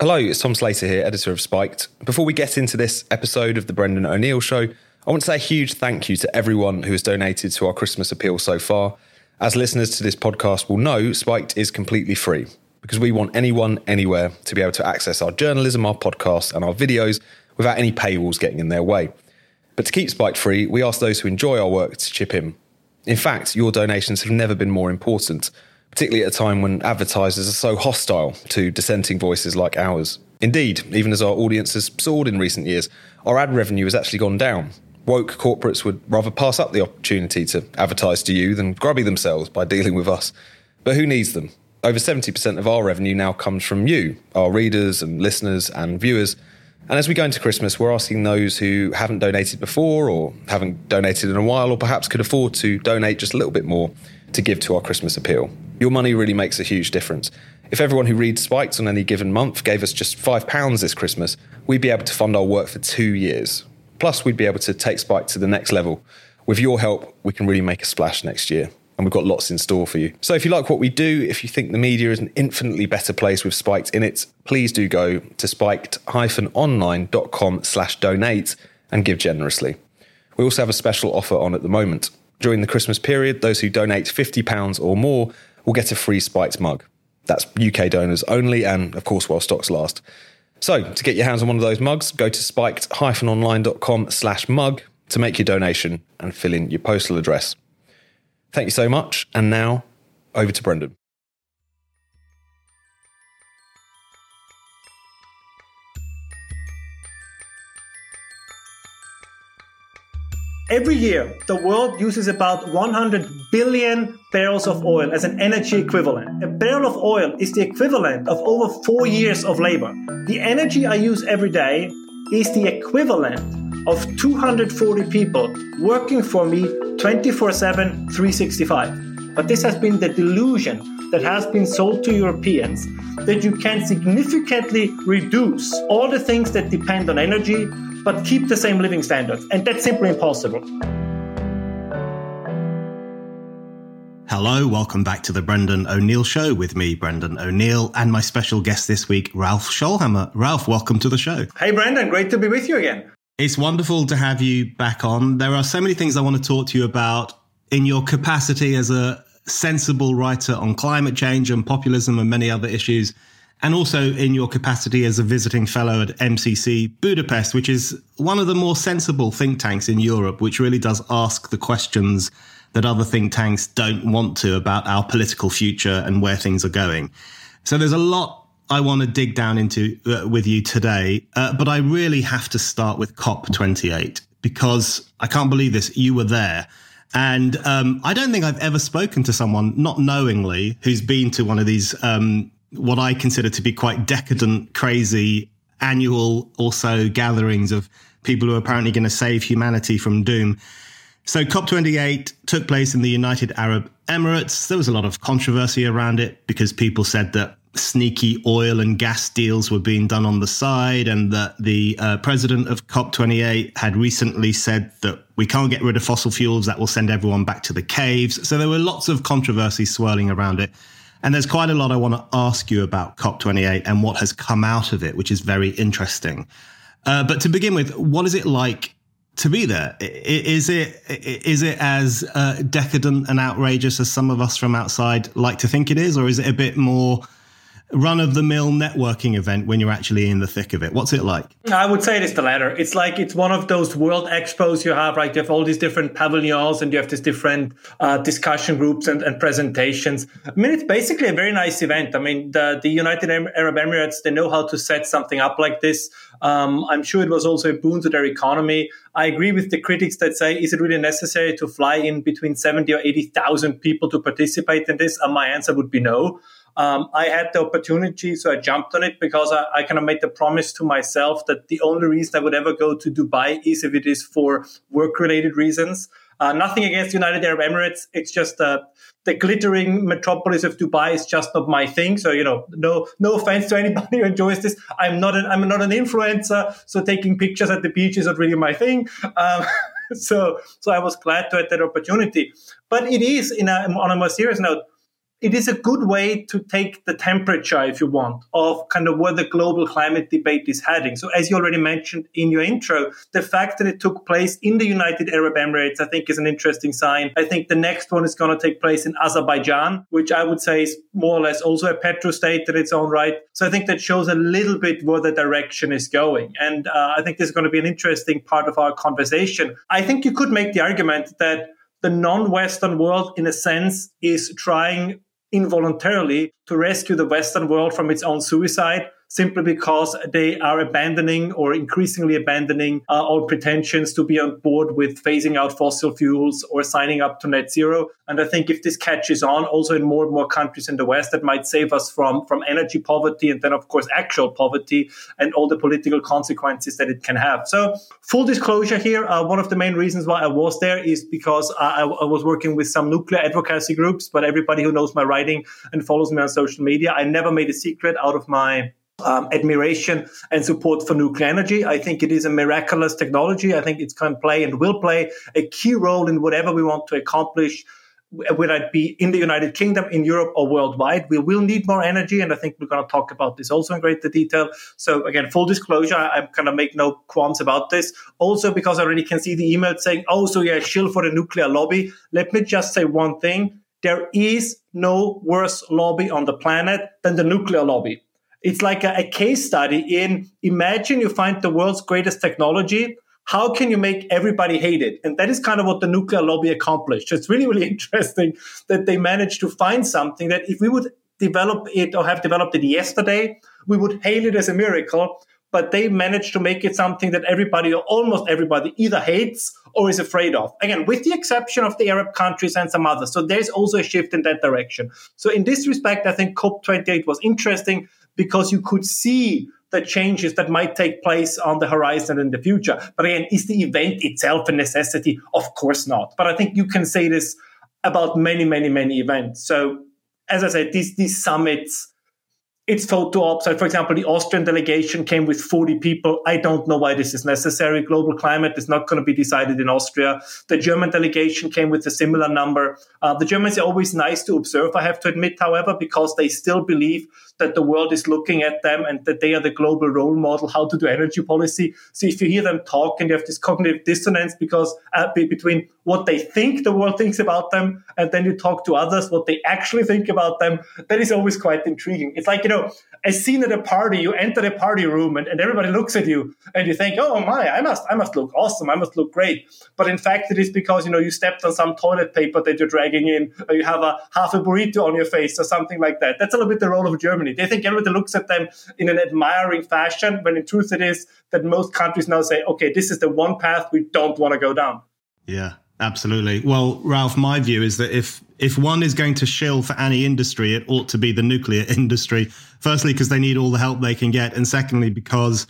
Hello, it's Tom Slater here, editor of Spiked. Before we get into this episode of The Brendan O'Neill Show, I want to say a huge thank you to everyone who has donated to our Christmas appeal so far. As listeners to this podcast will know, Spiked is completely free because we want anyone, anywhere to be able to access our journalism, our podcasts, and our videos without any paywalls getting in their way. But to keep Spiked free, we ask those who enjoy our work to chip in. In fact, your donations have never been more important particularly at a time when advertisers are so hostile to dissenting voices like ours. Indeed, even as our audience has soared in recent years, our ad revenue has actually gone down. Woke corporates would rather pass up the opportunity to advertise to you than grubby themselves by dealing with us. But who needs them? Over 70% of our revenue now comes from you, our readers and listeners and viewers. And as we go into Christmas, we're asking those who haven't donated before or haven't donated in a while or perhaps could afford to donate just a little bit more to give to our Christmas appeal. Your money really makes a huge difference. If everyone who reads Spiked on any given month gave us just £5 this Christmas, we'd be able to fund our work for two years. Plus, we'd be able to take Spiked to the next level. With your help, we can really make a splash next year. And we've got lots in store for you. So if you like what we do, if you think the media is an infinitely better place with Spiked in it, please do go to spiked-online.com slash donate and give generously. We also have a special offer on at the moment. During the Christmas period, those who donate £50 or more will get a free Spiked mug. That's UK donors only, and of course, while stocks last. So, to get your hands on one of those mugs, go to spiked-online.com slash mug to make your donation and fill in your postal address. Thank you so much, and now over to Brendan. Every year, the world uses about 100 billion barrels of oil as an energy equivalent. A barrel of oil is the equivalent of over four years of labor. The energy I use every day is the equivalent of 240 people working for me 24 7, 365. But this has been the delusion that has been sold to Europeans that you can significantly reduce all the things that depend on energy but keep the same living standards. And that's simply impossible. Hello, welcome back to the Brendan O'Neill Show with me, Brendan O'Neill, and my special guest this week, Ralph Schoellhammer. Ralph, welcome to the show. Hey, Brendan, great to be with you again. It's wonderful to have you back on. There are so many things I want to talk to you about in your capacity as a sensible writer on climate change and populism and many other issues and also in your capacity as a visiting fellow at MCC Budapest, which is one of the more sensible think tanks in Europe, which really does ask the questions that other think tanks don't want to about our political future and where things are going. So there's a lot I want to dig down into uh, with you today, uh, but I really have to start with COP28 because I can't believe this. You were there. And um, I don't think I've ever spoken to someone, not knowingly, who's been to one of these um, what I consider to be quite decadent, crazy annual also gatherings of people who are apparently going to save humanity from doom. So COP28 took place in the United Arab Emirates. There was a lot of controversy around it because people said that sneaky oil and gas deals were being done on the side and that the uh, president of COP28 had recently said that we can't get rid of fossil fuels, that will send everyone back to the caves. So there were lots of controversy swirling around it. And there's quite a lot I want to ask you about COP28 and what has come out of it, which is very interesting. Uh, but to begin with, what is it like to be there? Is it is it as uh, decadent and outrageous as some of us from outside like to think it is, or is it a bit more run of the mill networking event when you're actually in the thick of it? What's it like? I would say it is the latter. It's like it's one of those world expos you have, right? You have all these different pavilions and you have these different uh, discussion groups and, and, presentations. I mean, it's basically a very nice event. I mean, the, the United Arab Emirates, they know how to set something up like this. Um, I'm sure it was also a boon to their economy. I agree with the critics that say, is it really necessary to fly in between 70 or 80,000 people to participate in this? And my answer would be no. Um, I had the opportunity, so I jumped on it because I, I kind of made the promise to myself that the only reason I would ever go to Dubai is if it is for work related reasons. Uh, nothing against United Arab Emirates. It's just uh, the glittering metropolis of Dubai is just not my thing. So you know, no no offense to anybody who enjoys this. I'm not an I'm not an influencer, so taking pictures at the beach is not really my thing. Um, so so I was glad to have that opportunity. But it is in a, on a more serious note it is a good way to take the temperature, if you want, of kind of where the global climate debate is heading. So, as you already mentioned in your intro, the fact that it took place in the United Arab Emirates, I think, is an interesting sign. I think the next one is going to take place in Azerbaijan, which I would say is more or less also a petro state in its own right. So, I think that shows a little bit where the direction is going. And uh, I think this is going to be an interesting part of our conversation. I think you could make the argument that the non-Western world, in a sense, is trying involuntarily to rescue the Western world from its own suicide simply because they are abandoning or increasingly abandoning uh, all pretensions to be on board with phasing out fossil fuels or signing up to net zero. And I think if this catches on also in more and more countries in the West, that might save us from, from energy poverty and then, of course, actual poverty and all the political consequences that it can have. So, full disclosure here, uh, one of the main reasons why I was there is because I, I was working with some nuclear advocacy groups, but everybody who knows my writing and follows me on social media, I never made a secret out of my um, admiration and support for nuclear energy. I think it is a miraculous technology. I think it can play and will play a key role in whatever we want to accomplish, whether it be in the United Kingdom, in Europe, or worldwide. We will need more energy, and I think we're going to talk about this also in greater detail. So, again, full disclosure, I'm going to make no qualms about this. Also, because I already can see the email saying, oh, so you're shill for the nuclear lobby. Let me just say one thing. There is no worse lobby on the planet than the nuclear lobby it's like a, a case study in imagine you find the world's greatest technology. How can you make everybody hate it? And that is kind of what the nuclear lobby accomplished. It's really, really interesting that they managed to find something that if we would develop it or have developed it yesterday, we would hail it as a miracle. But they managed to make it something that everybody or almost everybody either hates or is afraid of. Again, with the exception of the Arab countries and some others. So there's also a shift in that direction. So in this respect, I think COP28 was interesting because you could see the changes that might take place on the horizon in the future. But again, is the event itself a necessity? Of course not. But I think you can say this about many, many, many events. So as I said, these these summits it's photo ops. So, for example, the Austrian delegation came with 40 people. I don't know why this is necessary. Global climate is not going to be decided in Austria. The German delegation came with a similar number. Uh, the Germans are always nice to observe, I have to admit, however, because they still believe that the world is looking at them and that they are the global role model, how to do energy policy. So if you hear them talk and you have this cognitive dissonance because uh, between what they think the world thinks about them and then you talk to others what they actually think about them, that is always quite intriguing. It's like, you know, a scene at a party, you enter the party room and, and everybody looks at you and you think, oh my, I must, I must look awesome. I must look great. But in fact, it is because, you know, you stepped on some toilet paper that you're dragging in or you have a half a burrito on your face or something like that. That's a little bit the role of Germany. Germany. They think everybody looks at them in an admiring fashion, when in truth it is that most countries now say, okay, this is the one path we don't want to go down. Yeah, absolutely. Well, Ralph, my view is that if if one is going to shill for any industry, it ought to be the nuclear industry. Firstly, because they need all the help they can get, and secondly, because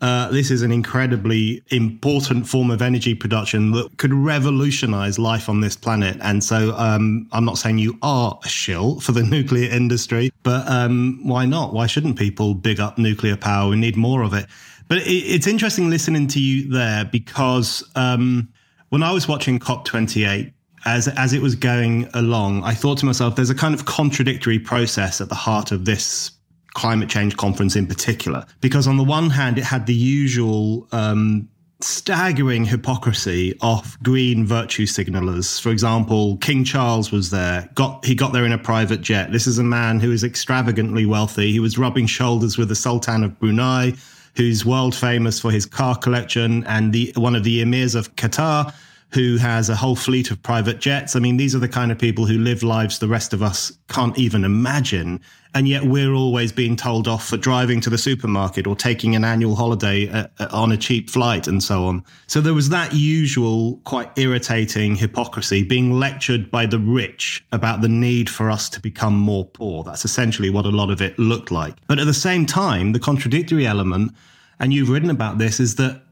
uh, this is an incredibly important form of energy production that could revolutionize life on this planet. And so um, I'm not saying you are a shill for the nuclear industry, but um, why not? Why shouldn't people big up nuclear power? We need more of it. But it, it's interesting listening to you there because um, when I was watching COP28, as as it was going along, I thought to myself, there's a kind of contradictory process at the heart of this climate change conference in particular, because on the one hand, it had the usual um, staggering hypocrisy of green virtue signalers. For example, King Charles was there. Got he got there in a private jet. This is a man who is extravagantly wealthy. He was rubbing shoulders with the Sultan of Brunei, who's world famous for his car collection, and the one of the emirs of Qatar, who has a whole fleet of private jets. I mean, these are the kind of people who live lives the rest of us can't even imagine. And yet we're always being told off for driving to the supermarket or taking an annual holiday uh, uh, on a cheap flight and so on. So there was that usual, quite irritating hypocrisy being lectured by the rich about the need for us to become more poor. That's essentially what a lot of it looked like. But at the same time, the contradictory element, and you've written about this, is that,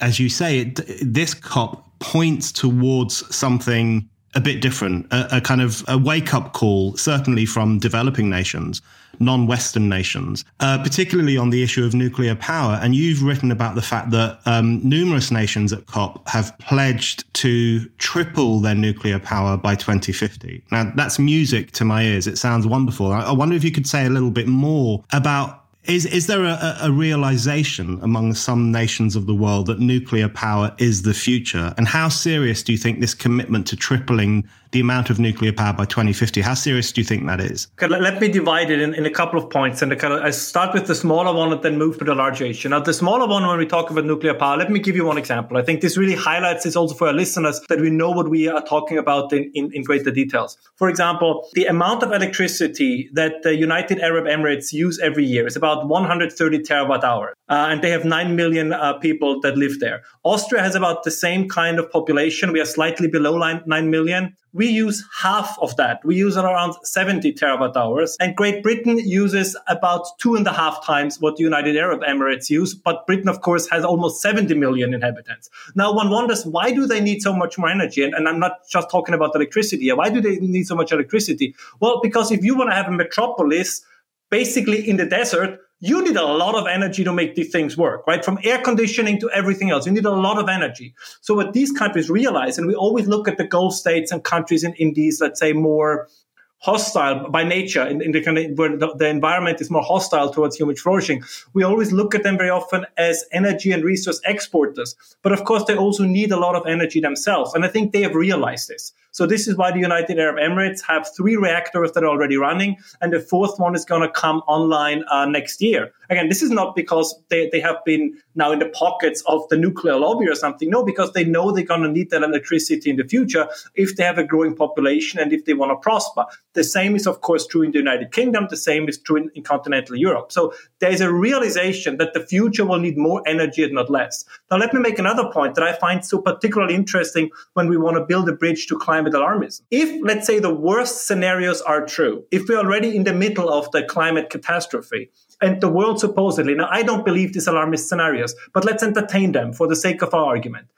as you say, it, this COP points towards something a bit different, a, a kind of a wake up call, certainly from developing nations, non Western nations, uh, particularly on the issue of nuclear power. And you've written about the fact that um, numerous nations at COP have pledged to triple their nuclear power by 2050. Now, that's music to my ears. It sounds wonderful. I, I wonder if you could say a little bit more about is is there a, a, realization among some nations of the world that nuclear power is the future? And how serious do you think this commitment to tripling the amount of nuclear power by 2050. How serious do you think that is? Okay, let me divide it in, in a couple of points. And I start with the smaller one and then move to the larger issue. Now, the smaller one, when we talk about nuclear power, let me give you one example. I think this really highlights this also for our listeners that we know what we are talking about in, in, in greater details. For example, the amount of electricity that the United Arab Emirates use every year is about 130 terawatt hours. Uh, and they have 9 million uh, people that live there. Austria has about the same kind of population. We are slightly below 9 million we use half of that. We use around 70 terawatt hours. And Great Britain uses about two and a half times what the United Arab Emirates use. But Britain, of course, has almost 70 million inhabitants. Now, one wonders, why do they need so much more energy? And, and I'm not just talking about electricity. Why do they need so much electricity? Well, because if you want to have a metropolis basically in the desert, you need a lot of energy to make these things work, right? From air conditioning to everything else, you need a lot of energy. So what these countries realize, and we always look at the Gulf states and countries in, in these, let's say, more hostile by nature in, in the kind of where the, the, environment is more hostile towards human flourishing we always look at them very often as energy and resource exporters but of course they also need a lot of energy themselves and i think they have realized this so this is why the United Arab Emirates have three reactors that are already running, and the fourth one is going to come online uh, next year. Again, this is not because they, they have been now in the pockets of the nuclear lobby or something. No, because they know they're going to need that electricity in the future if they have a growing population and if they want to prosper. The same is, of course, true in the United Kingdom. The same is true in, in continental Europe. So there's a realization that the future will need more energy and not less. Now, let me make another point that I find so particularly interesting when we want to build a bridge to climate climate alarmism. If, let's say, the worst scenarios are true, if we're already in the middle of the climate catastrophe, and the world supposedly, now I don't believe these alarmist scenarios, but let's entertain them for the sake of our argument.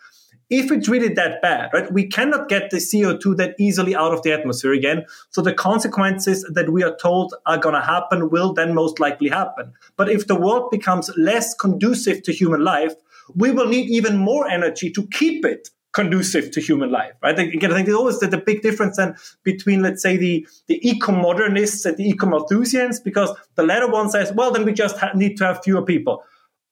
If it's really that bad, right, we cannot get the CO2 that easily out of the atmosphere again. So the consequences that we are told are going to happen will then most likely happen. But if the world becomes less conducive to human life, we will need even more energy to keep it conducive to human life, right? Again, I think there's always the, the big difference then between, let's say, the, the eco-modernists and the eco-Malthusians, because the latter one says, well, then we just ha- need to have fewer people.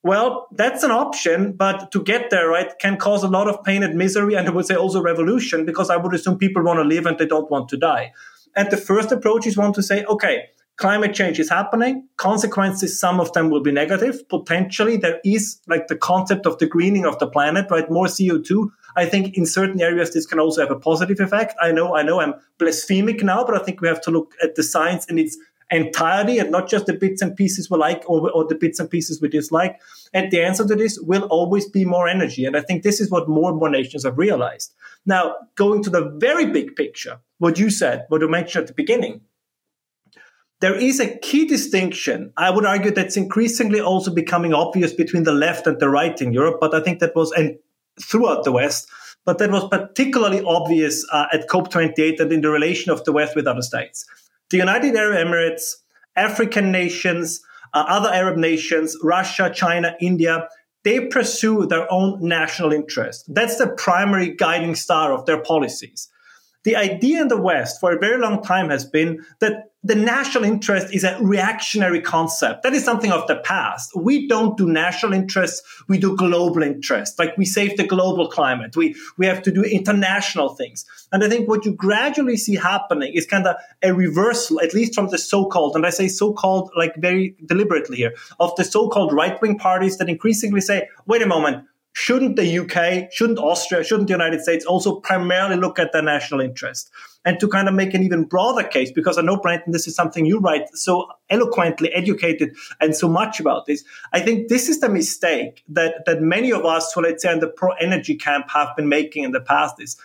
Well, that's an option, but to get there, right, can cause a lot of pain and misery, and I would say also revolution, because I would assume people want to live and they don't want to die. And the first approach is one to say, okay, climate change is happening. Consequences, some of them will be negative. Potentially, there is like the concept of the greening of the planet, right? More CO2 I think in certain areas this can also have a positive effect. I know, I know I'm blasphemic now, but I think we have to look at the science in its entirety and not just the bits and pieces we like or, or the bits and pieces we dislike. And the answer to this will always be more energy. And I think this is what more and more nations have realized. Now, going to the very big picture, what you said, what you mentioned at the beginning, there is a key distinction. I would argue that's increasingly also becoming obvious between the left and the right in Europe, but I think that was, and throughout the West. But that was particularly obvious uh, at COP28 and in the relation of the West with other states. The United Arab Emirates, African nations, uh, other Arab nations, Russia, China, India, they pursue their own national interest. That's the primary guiding star of their policies. The idea in the West for a very long time has been that the national interest is a reactionary concept. That is something of the past. We don't do national interests. We do global interests. Like we save the global climate. We, we have to do international things. And I think what you gradually see happening is kind of a reversal, at least from the so-called, and I say so-called like very deliberately here, of the so-called right-wing parties that increasingly say, wait a moment, shouldn't the UK, shouldn't Austria, shouldn't the United States also primarily look at their national interest? And to kind of make an even broader case, because I know, Brendan, this is something you write so eloquently, educated, and so much about this. I think this is the mistake that, that many of us, who let's say in the pro energy camp, have been making in the past is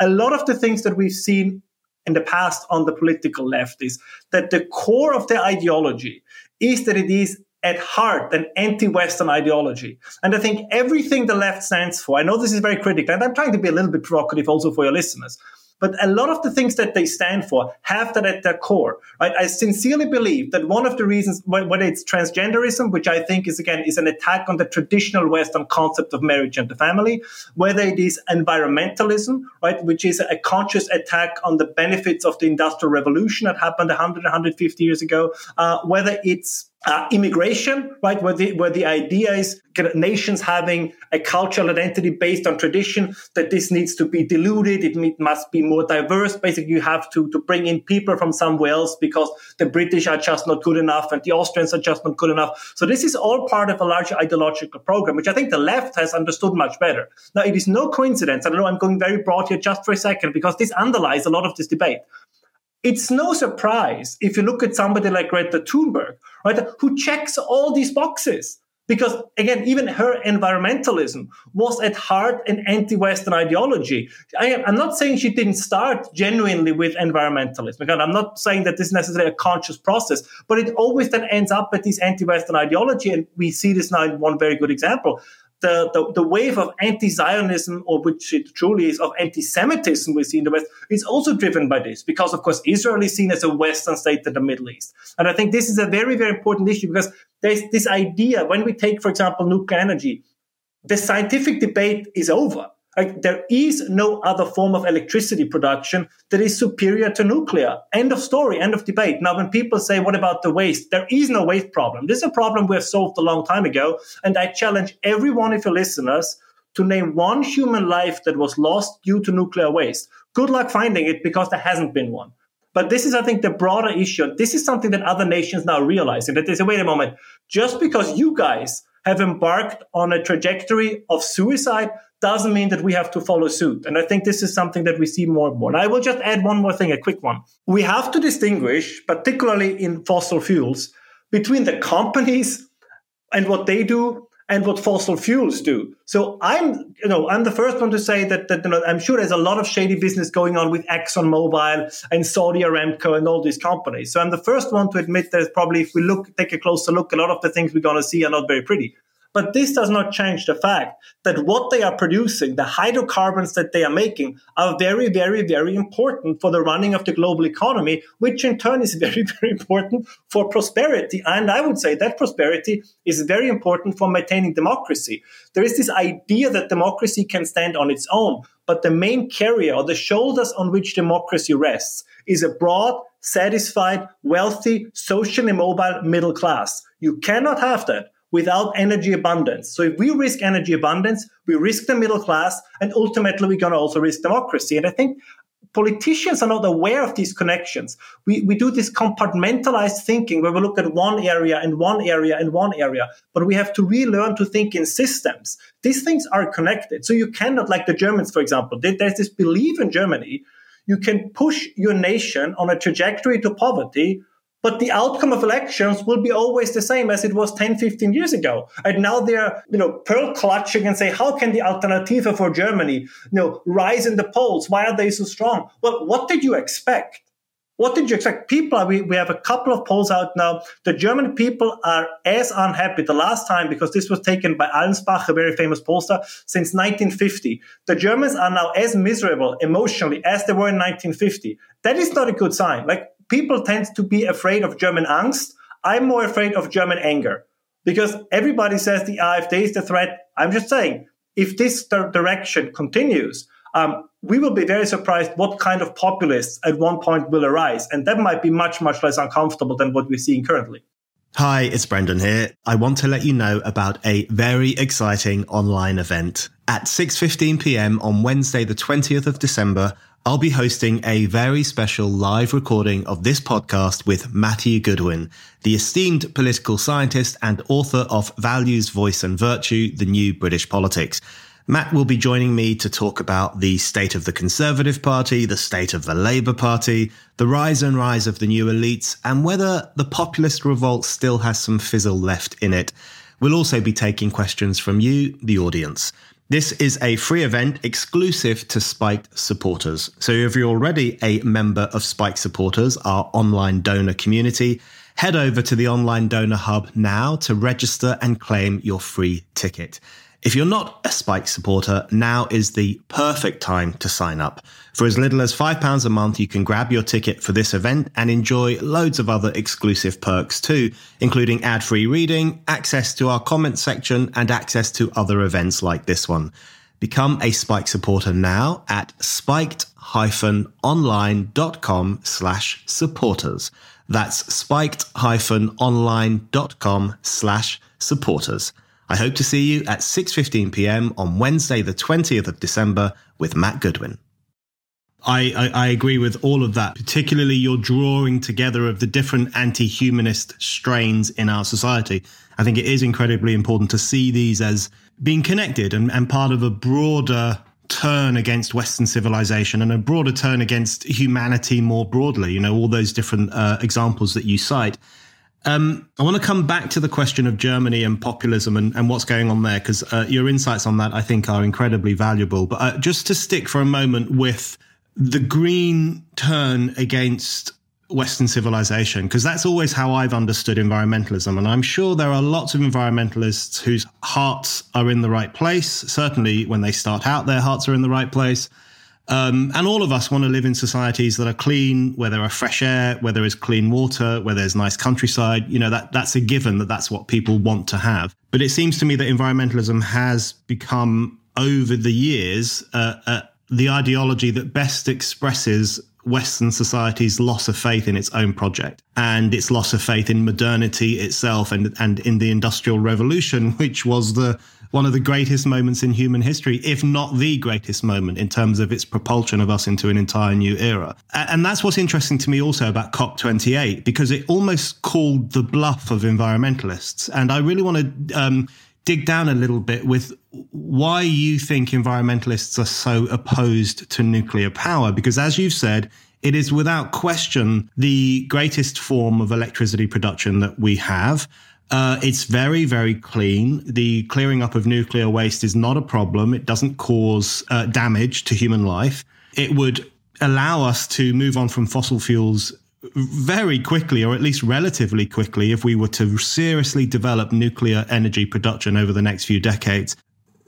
a lot of the things that we've seen in the past on the political left is that the core of their ideology is that it is at heart an anti-Western ideology. And I think everything the left stands for, I know this is very critical, and I'm trying to be a little bit provocative also for your listeners. But a lot of the things that they stand for have that at their core. Right? I sincerely believe that one of the reasons, whether it's transgenderism, which I think is again is an attack on the traditional Western concept of marriage and the family, whether it is environmentalism, right, which is a conscious attack on the benefits of the industrial revolution that happened 100, 150 years ago, uh, whether it's uh, immigration, right, where the where the idea is nations having a cultural identity based on tradition, that this needs to be diluted, it must be more diverse. Basically, you have to to bring in people from somewhere else because the British are just not good enough and the Austrians are just not good enough. So this is all part of a larger ideological program, which I think the left has understood much better. Now, it is no coincidence. I know I'm going very broad here just for a second because this underlies a lot of this debate. It's no surprise if you look at somebody like Greta Thunberg, right, who checks all these boxes. Because again, even her environmentalism was at heart an anti-Western ideology. I, am not saying she didn't start genuinely with environmentalism. Again, I'm not saying that this is necessarily a conscious process, but it always then ends up at this anti-Western ideology. And we see this now in one very good example the, the, the wave of anti-Zionism, or which it truly is, of anti-Semitism we see in the West, is also driven by this, because of course Israel is seen as a Western state in the Middle East. And I think this is a very, very important issue because there's this idea, when we take, for example, nuclear energy, the scientific debate is over. There is no other form of electricity production that is superior to nuclear. End of story, end of debate. Now, when people say, what about the waste? There is no waste problem. This is a problem we have solved a long time ago. And I challenge every one of your listeners to name one human life that was lost due to nuclear waste. Good luck finding it because there hasn't been one. But this is, I think, the broader issue. This is something that other nations now realize. that they say, wait a moment, just because you guys have embarked on a trajectory of suicide doesn't mean that we have to follow suit. And I think this is something that we see more and more. And I will just add one more thing, a quick one. We have to distinguish, particularly in fossil fuels, between the companies and what they do and what fossil fuels do. So I'm, you know, I'm the first one to say that, that you know, I'm sure there's a lot of shady business going on with ExxonMobil and Saudi Aramco and all these companies. So I'm the first one to admit that probably if we look, take a closer look, a lot of the things we're going to see are not very pretty. But this does not change the fact that what they are producing, the hydrocarbons that they are making, are very, very, very important for the running of the global economy, which in turn is very, very important for prosperity. And I would say that prosperity is very important for maintaining democracy. There is this idea that democracy can stand on its own, but the main carrier or the shoulders on which democracy rests is a broad, satisfied, wealthy, socially mobile middle class. You cannot have that without energy abundance. So if we risk energy abundance, we risk the middle class, and ultimately we're going to also risk democracy. And I think politicians are not aware of these connections. We, we do this compartmentalized thinking where we look at one area and one area and one area, but we have to relearn to think in systems. These things are connected. So you cannot, like the Germans, for example, there's this belief in Germany, you can push your nation on a trajectory to poverty but the outcome of elections will be always the same as it was 10, 15 years ago. And now they're, you know, pearl clutching and say, how can the Alternative for Germany, you know, rise in the polls? Why are they so strong? Well, what did you expect? What did you expect? People are, we, we have a couple of polls out now. The German people are as unhappy the last time because this was taken by Allensbach, a very famous pollster, since 1950. The Germans are now as miserable emotionally as they were in 1950. That is not a good sign. Like people tend to be afraid of German angst. I'm more afraid of German anger because everybody says the AfD is the threat. I'm just saying, if this direction continues, um, we will be very surprised what kind of populists at one point will arise. And that might be much, much less uncomfortable than what we're seeing currently. Hi, it's Brendan here. I want to let you know about a very exciting online event. At 6:15 p.m. on Wednesday the 20th of December, I'll be hosting a very special live recording of this podcast with Matthew Goodwin, the esteemed political scientist and author of Values, Voice and Virtue, The New British Politics. Matt will be joining me to talk about the state of the Conservative Party, the state of the Labour Party, the rise and rise of the new elites, and whether the populist revolt still has some fizzle left in it. We'll also be taking questions from you, the audience. This is a free event exclusive to Spiked supporters. So if you're already a member of Spiked supporters, our online donor community, head over to the online donor hub now to register and claim your free ticket. If you're not a Spike supporter, now is the perfect time to sign up. For as little as £5 a month, you can grab your ticket for this event and enjoy loads of other exclusive perks too, including ad free reading, access to our comment section, and access to other events like this one. Become a Spike supporter now at spiked-online.com slash supporters. That's spiked-online.com slash supporters. I hope to see you at 6:15 p.m. on Wednesday, the 20th of December, with Matt Goodwin. I, I, I, agree with all of that, particularly your drawing together of the different anti humanist strains in our society. I think it is incredibly important to see these as being connected and, and part of a broader turn against Western civilization and a broader turn against humanity more broadly. You know, all those different uh, examples that you cite. Um, I want to come back to the question of Germany and populism and, and what's going on there, because uh, your insights on that, I think, are incredibly valuable. But uh, just to stick for a moment with the green turn against Western civilization, because that's always how I've understood environmentalism. And I'm sure there are lots of environmentalists whose hearts are in the right place. Certainly, when they start out, their hearts are in the right place. Um, and all of us want to live in societies that are clean, where there are fresh air, where there is clean water, where there's nice countryside. You know, that, that's a given that that's what people want to have. But it seems to me that environmentalism has become, over the years, uh, uh, the ideology that best expresses Western society's loss of faith in its own project and its loss of faith in modernity itself and, and in the industrial revolution, which was the one of the greatest moments in human history, if not the greatest moment in terms of its propulsion of us into an entire new era. And that's what's interesting to me also about COP28, because it almost called the bluff of environmentalists. And I really want to um, dig down a little bit with why you think environmentalists are so opposed to nuclear power. Because as you've said, it is without question the greatest form of electricity production that we have. Uh, it's very, very clean. The clearing up of nuclear waste is not a problem. It doesn't cause uh, damage to human life. It would allow us to move on from fossil fuels very quickly, or at least relatively quickly, if we were to seriously develop nuclear energy production over the next few decades.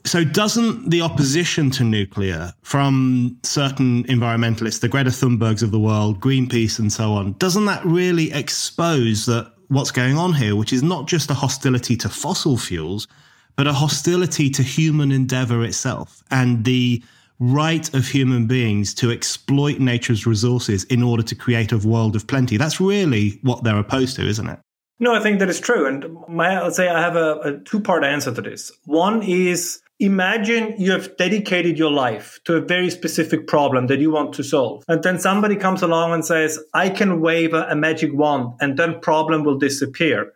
So, doesn't the opposition to nuclear from certain environmentalists, the Greta Thunbergs of the world, Greenpeace, and so on, doesn't that really expose that what's going on here, which is not just a hostility to fossil fuels, but a hostility to human endeavor itself and the right of human beings to exploit nature's resources in order to create a world of plenty. That's really what they're opposed to, isn't it? No, I think that is true. And my, let's say I have a, a two part answer to this. One is Imagine you have dedicated your life to a very specific problem that you want to solve. And then somebody comes along and says, I can wave a, magic wand and then problem will disappear.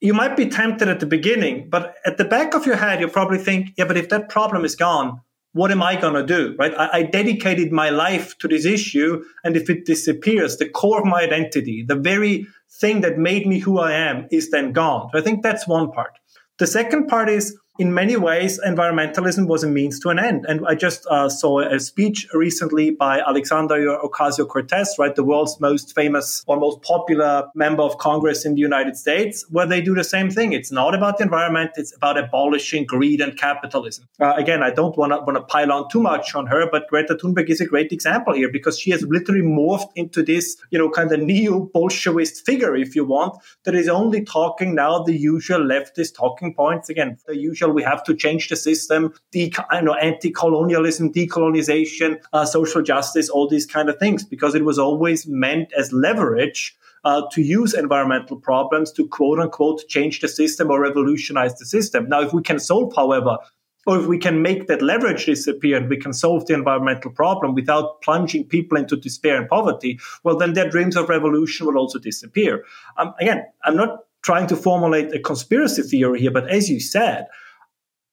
You might be tempted at the beginning, but at the back of your head, you probably think, yeah, but if that problem is gone, what am I going to do? Right? I, I, dedicated my life to this issue. And if it disappears, the core of my identity, the very thing that made me who I am is then gone. So I think that's one part. The second part is in many ways, environmentalism was a means to an end. And I just uh, saw a speech recently by Alexandria Ocasio Cortez, right, the world's most famous or most popular member of Congress in the United States, where they do the same thing. It's not about the environment; it's about abolishing greed and capitalism. Uh, again, I don't want to want to pile on too much on her, but Greta Thunberg is a great example here because she has literally morphed into this, you know, kind of neo-Bolshevist figure, if you want, that is only talking now the usual leftist talking points. Again, the usual we have to change the system, de- know, anti-colonialism, decolonization, uh, social justice, all these kind of things, because it was always meant as leverage uh, to use environmental problems to quote unquote change the system or revolutionize the system. Now, if we can solve, however, or if we can make that leverage disappear and we can solve the environmental problem without plunging people into despair and poverty, well, then their dreams of revolution will also disappear. Um, again, I'm not trying to formulate a conspiracy theory here, but as you said,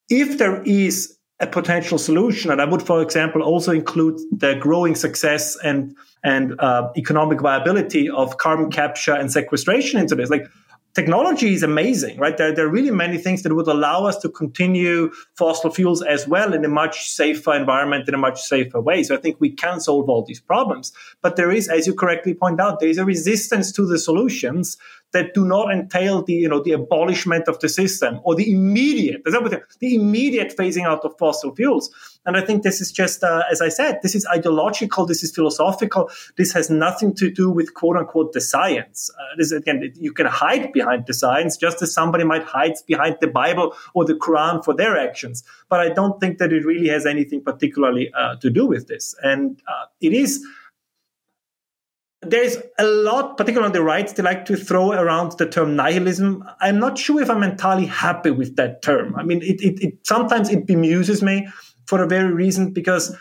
if there is a potential solution, and I would, for example, also include the growing success and and uh, economic viability of carbon capture and sequestration into this. Like technology is amazing, right? There, there are really many things that would allow us to continue fossil fuels as well in a much safer environment, in a much safer way. So I think we can solve all these problems. But there is, as you correctly point out, there is a resistance to the solutions that do not entail the, you know, the abolishment of the system or the immediate, the immediate phasing out of fossil fuels. And I think this is just, uh, as I said, this is ideological, this is philosophical. This has nothing to do with quote unquote the science. Uh, this again, you can hide behind the science just as somebody might hide behind the Bible or the Quran for their actions. But I don't think that it really has anything particularly uh, to do with this. And uh, it is there's a lot, particularly on the right, they like to throw around the term nihilism. I'm not sure if I'm entirely happy with that term. I mean, it, it, it sometimes it bemuses me for a very reason because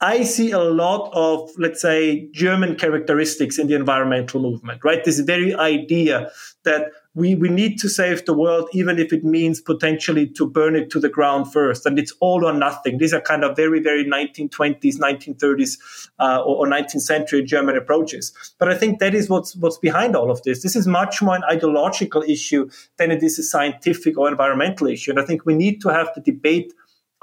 I see a lot of, let's say, German characteristics in the environmental movement, right? This very idea that we, we need to save the world, even if it means potentially to burn it to the ground first. And it's all or nothing. These are kind of very, very 1920s, 1930s, uh, or, or 19th century German approaches. But I think that is what's, what's behind all of this. This is much more an ideological issue than it is a scientific or environmental issue. And I think we need to have the debate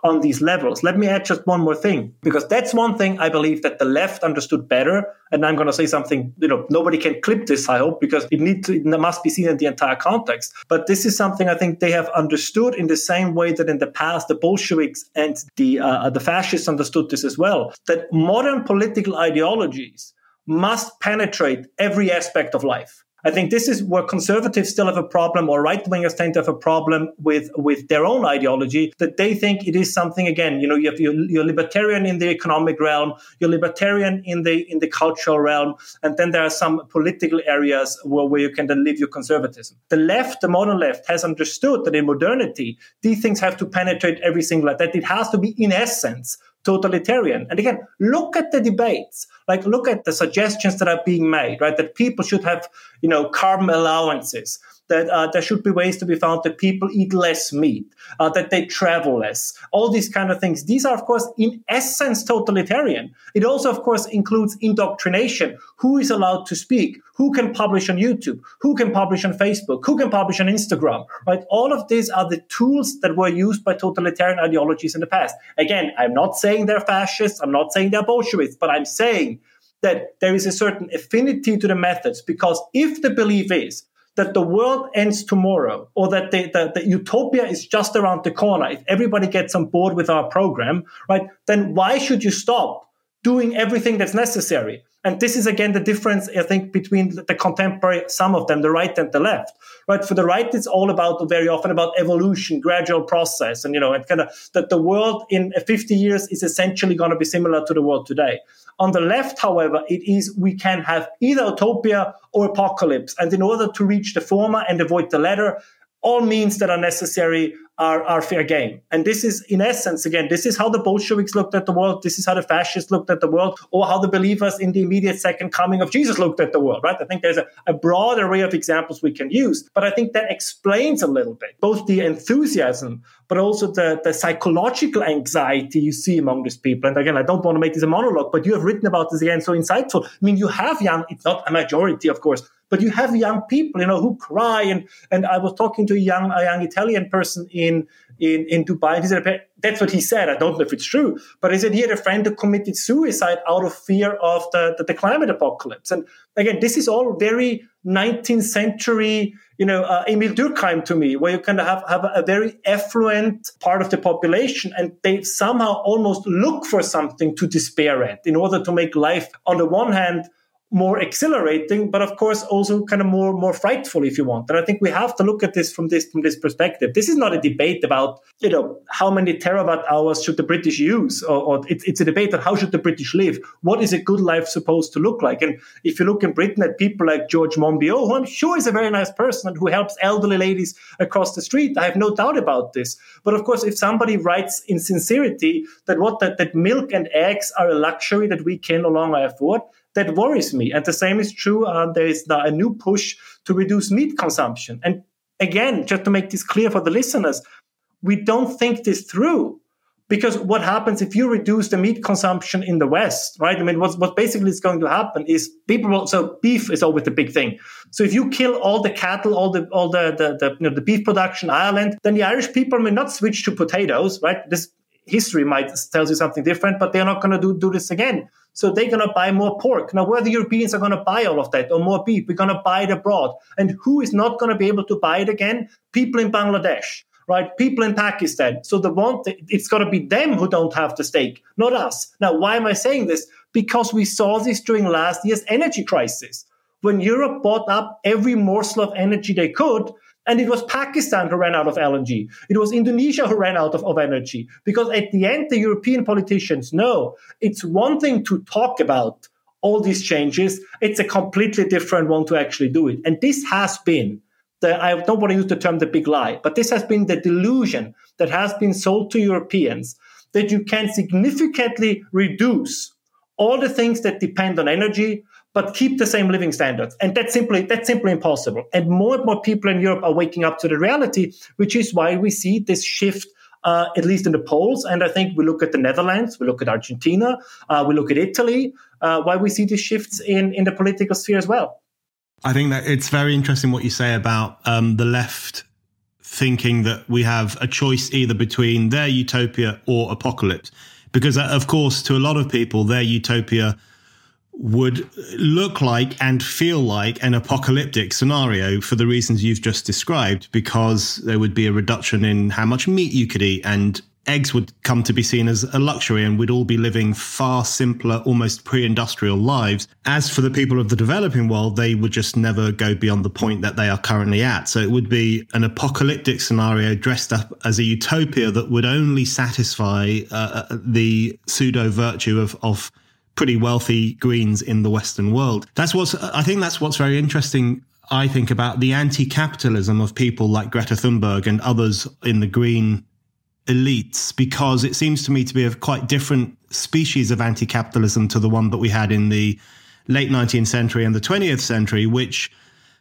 on these levels. Let me add just one more thing, because that's one thing I believe that the left understood better. And I'm going to say something, you know, nobody can clip this, I hope, because it needs to, it must be seen in the entire context. But this is something I think they have understood in the same way that in the past the Bolsheviks and the uh, the fascists understood this as well. That modern political ideologies must penetrate every aspect of life. I think this is where conservatives still have a problem, or right wingers tend to have a problem with with their own ideology. That they think it is something again. You know, you have, you're, you're libertarian in the economic realm, you're libertarian in the in the cultural realm, and then there are some political areas where, where you can then live your conservatism. The left, the modern left, has understood that in modernity these things have to penetrate every single that it has to be in essence totalitarian. And again, look at the debates. Like, look at the suggestions that are being made, right? That people should have, you know, carbon allowances, that uh, there should be ways to be found that people eat less meat, uh, that they travel less, all these kind of things. These are, of course, in essence, totalitarian. It also, of course, includes indoctrination. Who is allowed to speak? Who can publish on YouTube? Who can publish on Facebook? Who can publish on Instagram? Right? All of these are the tools that were used by totalitarian ideologies in the past. Again, I'm not saying they're fascists. I'm not saying they're Bolsheviks, but I'm saying that there is a certain affinity to the methods because if the belief is that the world ends tomorrow or that the, the, the, utopia is just around the corner, if everybody gets on board with our program, right, then why should you stop doing everything that's necessary? And this is again the difference, I think, between the contemporary, some of them, the right and the left. Right? For the right, it's all about very often about evolution, gradual process, and you know, and kind of that the world in 50 years is essentially going to be similar to the world today. On the left, however, it is we can have either utopia or apocalypse. And in order to reach the former and avoid the latter, all means that are necessary are, are fair game. And this is, in essence, again, this is how the Bolsheviks looked at the world. This is how the fascists looked at the world, or how the believers in the immediate second coming of Jesus looked at the world, right? I think there's a, a broad array of examples we can use, but I think that explains a little bit both the enthusiasm, but also the, the psychological anxiety you see among these people. And again, I don't want to make this a monologue, but you have written about this again so insightful. I mean, you have young, it's not a majority, of course, but you have young people, you know, who cry. And, and I was talking to a young, a young Italian person in, in, in in Dubai. He said, that's what he said. I don't know if it's true, but he said he had a friend who committed suicide out of fear of the, the, the climate apocalypse. And again, this is all very 19th century, you know, uh, Émile Durkheim to me, where you kind of have, have a very affluent part of the population and they somehow almost look for something to despair at in order to make life, on the one hand, more exhilarating, but of course also kind of more more frightful if you want. And I think we have to look at this from this from this perspective. This is not a debate about you know how many terawatt hours should the British use, or, or it, it's a debate on how should the British live. What is a good life supposed to look like? And if you look in Britain at people like George Monbiot, who I'm sure is a very nice person and who helps elderly ladies across the street, I have no doubt about this. But of course, if somebody writes in sincerity that what that, that milk and eggs are a luxury that we can no longer afford that worries me. And the same is true. Uh, there is a new push to reduce meat consumption. And again, just to make this clear for the listeners, we don't think this through. Because what happens if you reduce the meat consumption in the West, right? I mean, what, what basically is going to happen is people will, so beef is always the big thing. So if you kill all the cattle, all the, all the, the, the, you know, the beef production in Ireland, then the Irish people may not switch to potatoes, right? This history might tells you something different, but they're not going to do, do this again. So they're going to buy more pork. Now, where the Europeans are going to buy all of that or more beef, we're going to buy it abroad. And who is not going to be able to buy it again? People in Bangladesh, right? People in Pakistan. So the one, it's got to be them who don't have the stake, not us. Now, why am I saying this? Because we saw this during last year's energy crisis. When Europe bought up every morsel of energy they could, and it was Pakistan who ran out of LNG. It was Indonesia who ran out of, of energy. Because at the end, the European politicians know it's one thing to talk about all these changes, it's a completely different one to actually do it. And this has been the, I don't want to use the term the big lie, but this has been the delusion that has been sold to Europeans that you can significantly reduce all the things that depend on energy, but keep the same living standards. And that's simply that's simply impossible. And more and more people in Europe are waking up to the reality, which is why we see this shift. Uh, at least in the polls, and I think we look at the Netherlands, we look at Argentina, uh, we look at Italy, uh, why we see these shifts in in the political sphere as well. I think that it's very interesting what you say about um, the left thinking that we have a choice either between their utopia or apocalypse, because uh, of course, to a lot of people, their utopia would look like and feel like an apocalyptic scenario for the reasons you've just described, because there would be a reduction in how much meat you could eat and eggs would come to be seen as a luxury and we'd all be living far simpler, almost pre industrial lives. As for the people of the developing world, they would just never go beyond the point that they are currently at. So it would be an apocalyptic scenario dressed up as a utopia that would only satisfy uh, uh the pseudo virtue of, of pretty wealthy Greens in the Western world. That's what's, I think that's what's very interesting. I think about the anti-capitalism of people like Greta Thunberg and others in the green elites, because it seems to me to be a quite different species of anti-capitalism to the one that we had in the late 19th century and the 20th century, which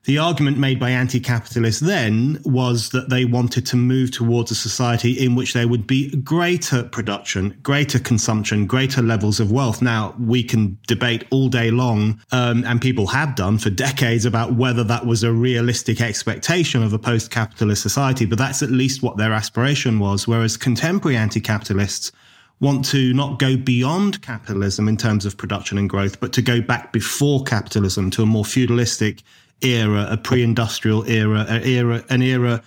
the argument made by anti capitalists then was that they wanted to move towards a society in which there would be greater production, greater consumption, greater levels of wealth. Now, we can debate all day long, um, and people have done for decades about whether that was a realistic expectation of a post capitalist society, but that's at least what their aspiration was. Whereas contemporary anti capitalists want to not go beyond capitalism in terms of production and growth, but to go back before capitalism to a more feudalistic era, a pre-industrial era, an era, an era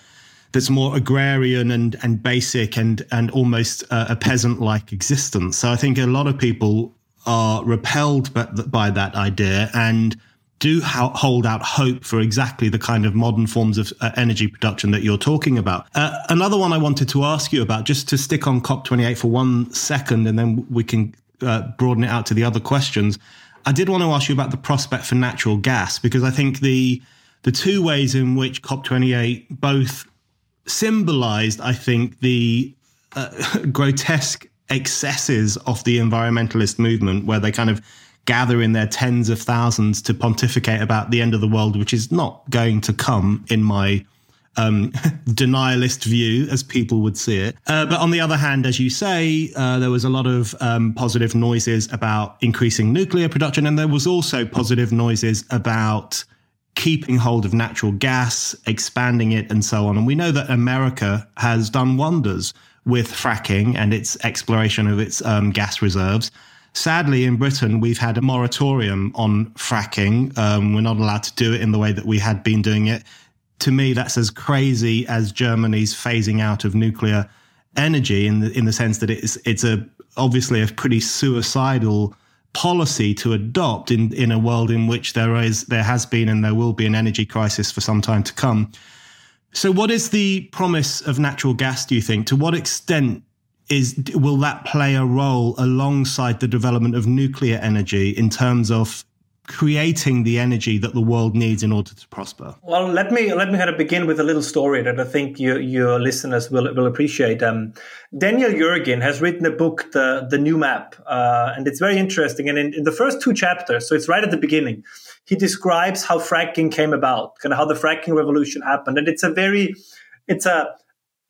that's more agrarian and and basic and and almost uh, a peasant-like existence. So I think a lot of people are repelled by, by that idea and do hold out hope for exactly the kind of modern forms of uh, energy production that you're talking about. Uh, another one I wanted to ask you about, just to stick on COP28 for one second, and then we can uh, broaden it out to the other questions. I did want to ask you about the prospect for natural gas because I think the the two ways in which COP28 both symbolized, I think, the uh, grotesque excesses of the environmentalist movement, where they kind of gather in their tens of thousands to pontificate about the end of the world, which is not going to come in my um, denialist view, as people would see it. Uh, but on the other hand, as you say, uh, there was a lot of um, positive noises about increasing nuclear production, and there was also positive noises about keeping hold of natural gas, expanding it, and so on. And we know that America has done wonders with fracking and its exploration of its um, gas reserves. Sadly, in Britain, we've had a moratorium on fracking. Um, we're not allowed to do it in the way that we had been doing it to me, that's as crazy as Germany's phasing out of nuclear energy in the in the sense that it's it's a obviously a pretty suicidal policy to adopt in, in a world in which there is there has been and there will be an energy crisis for some time to come. So what is the promise of natural gas do you think? To what extent is will that play a role alongside the development of nuclear energy in terms of creating the energy that the world needs in order to prosper? Well, let me let me kind of begin with a little story that I think your your listeners will will appreciate. Um, Daniel Yergin has written a book, the the New Map, uh, and it's very interesting. And in, in the first two chapters, so it's right at the beginning, he describes how fracking came about, kind of how the fracking revolution happened, and it's a very it's a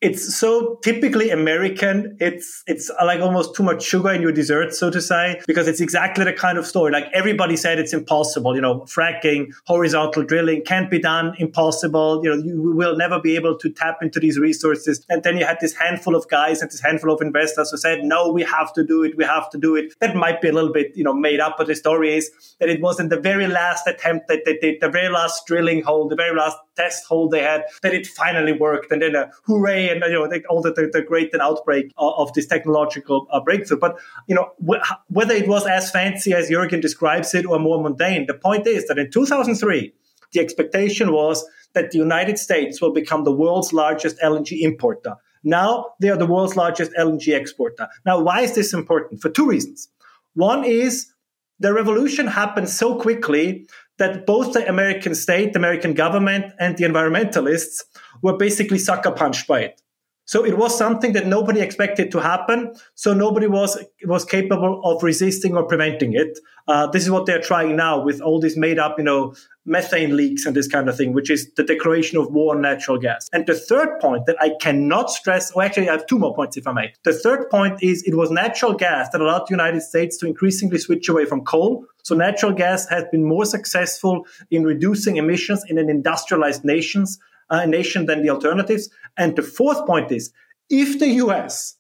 it's so typically American. It's it's uh, like almost too much sugar in your dessert, so to say, because it's exactly the kind of story. Like everybody said, it's impossible. You know, fracking, horizontal drilling can't be done. Impossible. You know, you will never be able to tap into these resources. And then you had this handful of guys and this handful of investors who said, "No, we have to do it. We have to do it." That might be a little bit, you know, made up, but the story is that it was in the very last attempt that they did, the very last drilling hole, the very last test hole they had, that it finally worked, and then a hooray and you know all the, the, the great outbreak of, this technological uh, breakthrough. But you know wh- whether it was as fancy as Yergin describes it or more mundane, the point is that in 2003 the expectation was that the United States will become the world's largest LNG importer. Now they are the world's largest LNG exporter. Now, why is this important? For two reasons. One is the revolution happened so quickly that both the American state, the American government, and the environmentalists were basically sucker punched by it. So it was something that nobody expected to happen. So nobody was was capable of resisting or preventing it. Uh, this is what they're trying now with all these made up, you know, methane leaks and this kind of thing, which is the declaration of war on natural gas. And the third point that I cannot stress, or actually I have two more points if I may. The third point is it was natural gas that allowed the United States to increasingly switch away from coal. So natural gas has been more successful in reducing emissions in an industrialized nations uh, nation than the alternatives. And the fourth point is if the US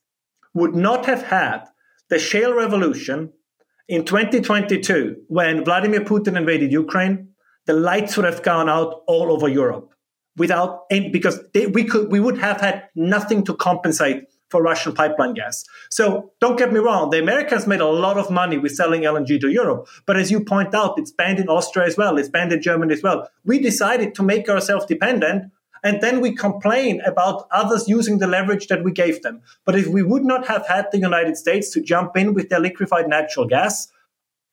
would not have had the shale revolution in 2022 when Vladimir Putin invaded Ukraine, the lights would have gone out all over Europe without any, because they, we could we would have had nothing to compensate for Russian pipeline gas. So don't get me wrong, the Americans made a lot of money with selling LNG to Europe. But as you point out, it's banned in Austria as well, it's banned in Germany as well. We decided to make ourselves dependent and then we complain about others using the leverage that we gave them. But if we would not have had the United States to jump in with their liquefied natural gas,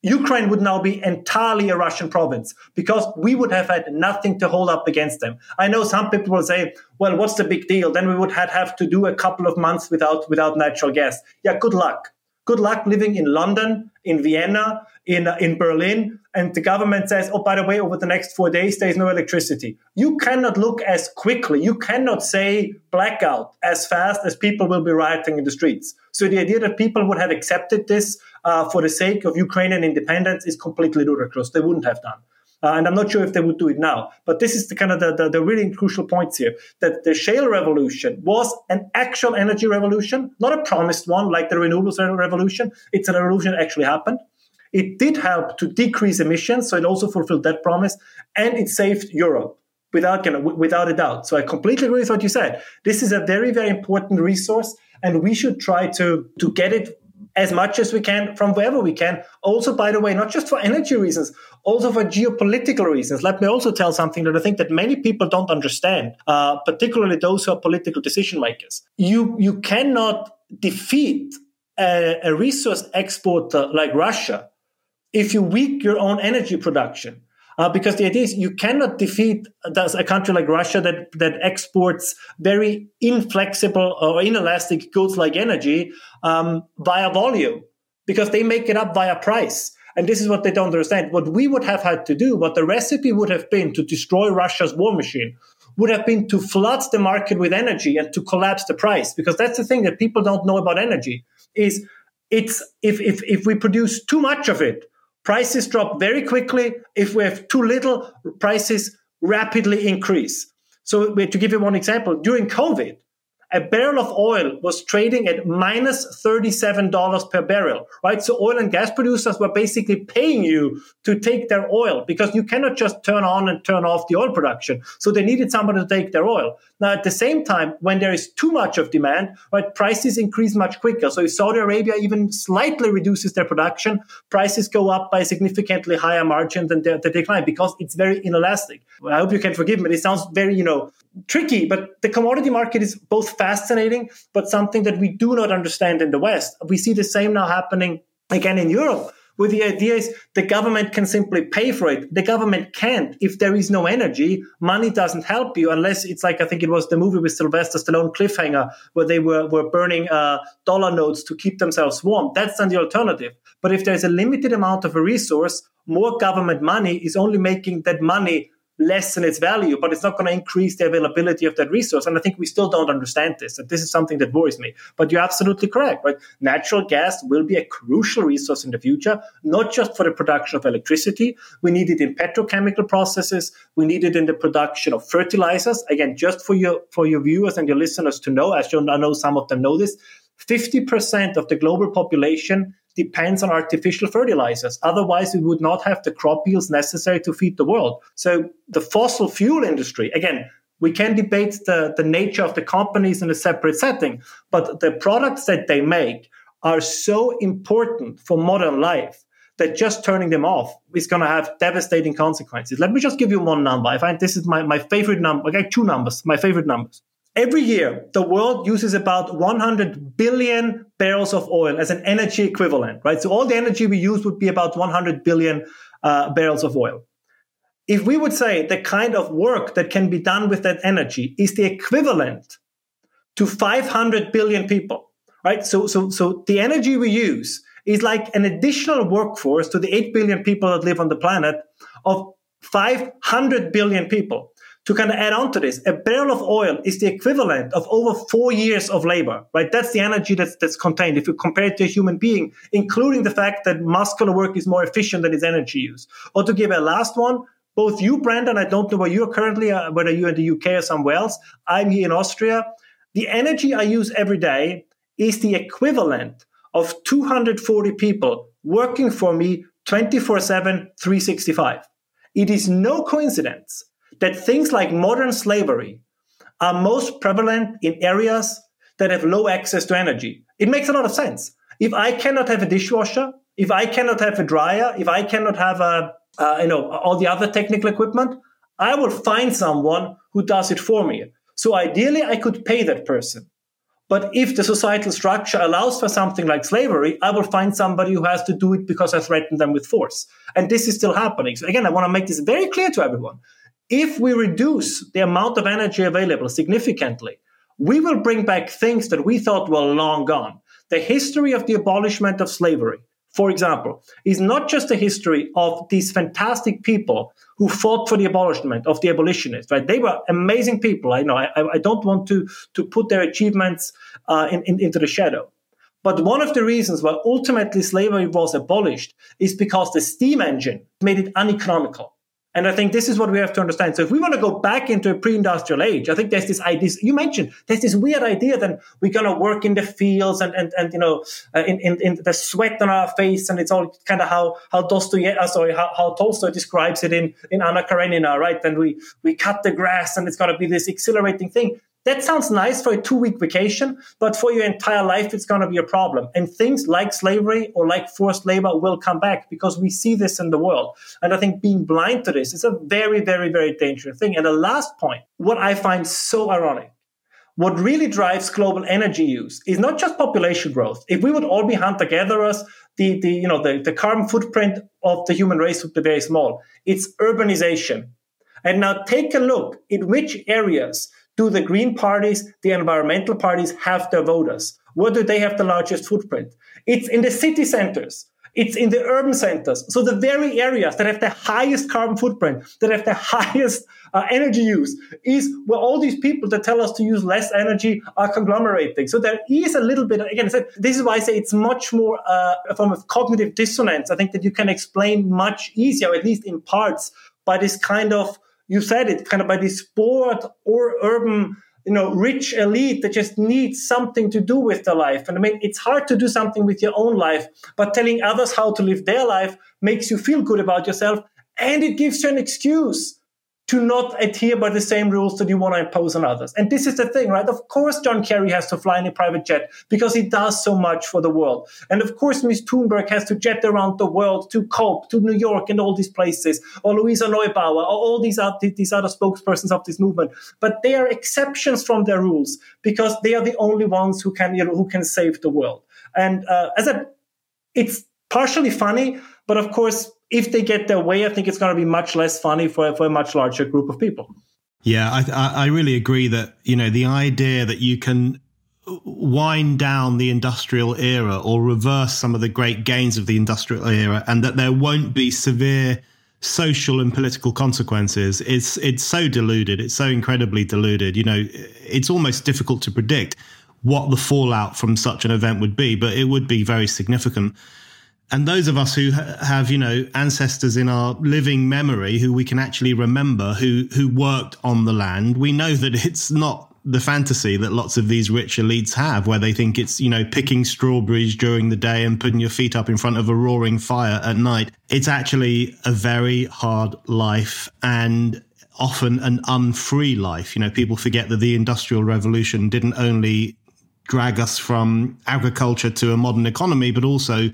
Ukraine would now be entirely a Russian province because we would have had nothing to hold up against them. I know some people will say, well, what's the big deal? Then we would have, to do a couple of months without, without natural gas. Yeah, good luck. Good luck living in London, in Vienna, in, uh, in Berlin, and the government says, oh, by the way, over the next four days, there's no electricity. You cannot look as quickly, you cannot say blackout as fast as people will be rioting in the streets. So the idea that people would have accepted this uh, for the sake of Ukrainian independence is completely ludicrous. They wouldn't have done. Uh, and I'm not sure if they would do it now. But this is the kind of the, the, the, really crucial points here that the shale revolution was an actual energy revolution, not a promised one like the renewables revolution. It's a revolution that actually happened. It did help to decrease emissions, so it also fulfilled that promise, and it saved Europe without, you know, without a doubt. So I completely agree with what you said. This is a very, very important resource, and we should try to, to get it as much as we can from wherever we can. Also, by the way, not just for energy reasons, also for geopolitical reasons. Let me also tell something that I think that many people don't understand, uh, particularly those who are political decision makers. You you cannot defeat a, a resource exporter like Russia if you weak your own energy production. Uh, because the idea is you cannot defeat a country like Russia that, that exports very inflexible or inelastic goods like energy um, via volume because they make it up via price. And this is what they don't understand. What we would have had to do, what the recipe would have been to destroy Russia's war machine, would have been to flood the market with energy and to collapse the price. Because that's the thing that people don't know about energy is it's if, if, if we produce too much of it, prices drop very quickly. If we have too little, prices rapidly increase. So to give you one example, during COVID, a barrel of oil was trading at minus $37 per barrel, right? So oil and gas producers were basically paying you to take their oil because you cannot just turn on and turn off the oil production. So they needed somebody to take their oil. Now, at the same time, when there is too much of demand, right, prices increase much quicker. So if Saudi Arabia even slightly reduces their production, prices go up by a significantly higher margin than the, the decline because it's very inelastic. I hope you can forgive me. It sounds very, you know, tricky, but the commodity market is both fascinating, but something that we do not understand in the West. We see the same now happening again in Europe where the idea is the government can simply pay for it. The government can't. If there is no energy, money doesn't help you unless it's like, I think it was the movie with Sylvester Stallone, Cliffhanger, where they were, were burning uh, dollar notes to keep themselves warm. That's then the alternative. But if there's a limited amount of a resource, more government money is only making that money lessen its value, but it's not going to increase the availability of that resource. And I think we still don't understand this. And this is something that worries me. But you're absolutely correct, right? Natural gas will be a crucial resource in the future, not just for the production of electricity. We need it in petrochemical processes. We need it in the production of fertilizers. Again, just for your for your viewers and your listeners to know, as I know some of them know this, 50% of the global population depends on artificial fertilizers. Otherwise, we would not have the crop yields necessary to feed the world. So the fossil fuel industry, again, we can debate the, the nature of the companies in a separate setting, but the products that they make are so important for modern life that just turning them off is going to have devastating consequences. Let me just give you one number. I find this is my, my favorite number. I got two numbers, my favorite numbers. Every year, the world uses about 100 billion barrels of oil as an energy equivalent, right? So all the energy we use would be about 100 billion uh, barrels of oil. If we would say the kind of work that can be done with that energy is the equivalent to 500 billion people, right? So, so, so the energy we use is like an additional workforce to the 8 billion people that live on the planet of 500 billion people to kind of add on to this, a barrel of oil is the equivalent of over four years of labor, right? That's the energy that's, that's contained. If you compare it to a human being, including the fact that muscular work is more efficient than its energy use. Or to give a last one, both you, Brendan, I don't know where you're currently, uh, whether you're in the UK or somewhere else. I'm here in Austria. The energy I use every day is the equivalent of 240 people working for me 24 7, 365. It is no coincidence that things like modern slavery are most prevalent in areas that have low access to energy. It makes a lot of sense. If I cannot have a dishwasher, if I cannot have a dryer, if I cannot have a, uh, you know, all the other technical equipment, I will find someone who does it for me. So ideally, I could pay that person. But if the societal structure allows for something like slavery, I will find somebody who has to do it because I threaten them with force. And this is still happening. So again, I want to make this very clear to everyone. If we reduce the amount of energy available significantly, we will bring back things that we thought were long gone. The history of the abolishment of slavery, for example, is not just a history of these fantastic people who fought for the abolishment of the abolitionists, right? They were amazing people. I know I, I don't want to, to put their achievements uh, in, in, into the shadow. But one of the reasons why ultimately slavery was abolished is because the steam engine made it uneconomical. And I think this is what we have to understand. So if we want to go back into a pre-industrial age, I think there's this idea, you mentioned, there's this weird idea that we're going to work in the fields and, and, and you know, uh, in, in, in, the sweat on our face. And it's all kind of how, how Dostoevsky, uh, sorry, how, how Tolstoy describes it in, in Anna Karenina, right? And we, we cut the grass and it's going to be this exhilarating thing. That sounds nice for a two week vacation, but for your entire life, it's going to be a problem. And things like slavery or like forced labor will come back because we see this in the world. And I think being blind to this is a very, very, very dangerous thing. And the last point, what I find so ironic, what really drives global energy use is not just population growth. If we would all be hunter gatherers, the, the, you know, the, the carbon footprint of the human race would be very small. It's urbanization. And now take a look in which areas do the green parties, the environmental parties have their voters? Where do they have the largest footprint? It's in the city centers. It's in the urban centers. So the very areas that have the highest carbon footprint, that have the highest uh, energy use, is where all these people that tell us to use less energy are conglomerating. So there is a little bit, again, this is why I say it's much more uh, a form of cognitive dissonance. I think that you can explain much easier, at least in parts, by this kind of you said it kind of by this sport or urban you know, rich elite that just needs something to do with their life. And I mean, it's hard to do something with your own life, but telling others how to live their life makes you feel good about yourself and it gives you an excuse to not adhere by the same rules that you want to impose on others. And this is the thing, right? Of course, John Kerry has to fly in a private jet because he does so much for the world. And of course, Ms. Thunberg has to jet around the world to COP, to New York and all these places, or Luisa Neubauer, or all these, other, these other spokespersons of this movement. But they are exceptions from their rules because they are the only ones who can, you know, who can save the world. And uh, as a, it's partially funny, but of course, if they get their way, I think it's going to be much less funny for, for a much larger group of people. Yeah, I, I really agree that, you know, the idea that you can wind down the industrial era or reverse some of the great gains of the industrial era and that there won't be severe social and political consequences it's it's so deluded it's so incredibly deluded you know it's almost difficult to predict what the fallout from such an event would be but it would be very significant and those of us who have you know ancestors in our living memory who we can actually remember who who worked on the land we know that it's not the fantasy that lots of these rich elites have where they think it's you know picking strawberries during the day and putting your feet up in front of a roaring fire at night. It's actually a very hard life and often an unfree life. You know people forget that the industrial revolution didn't only drag us from agriculture to a modern economy but also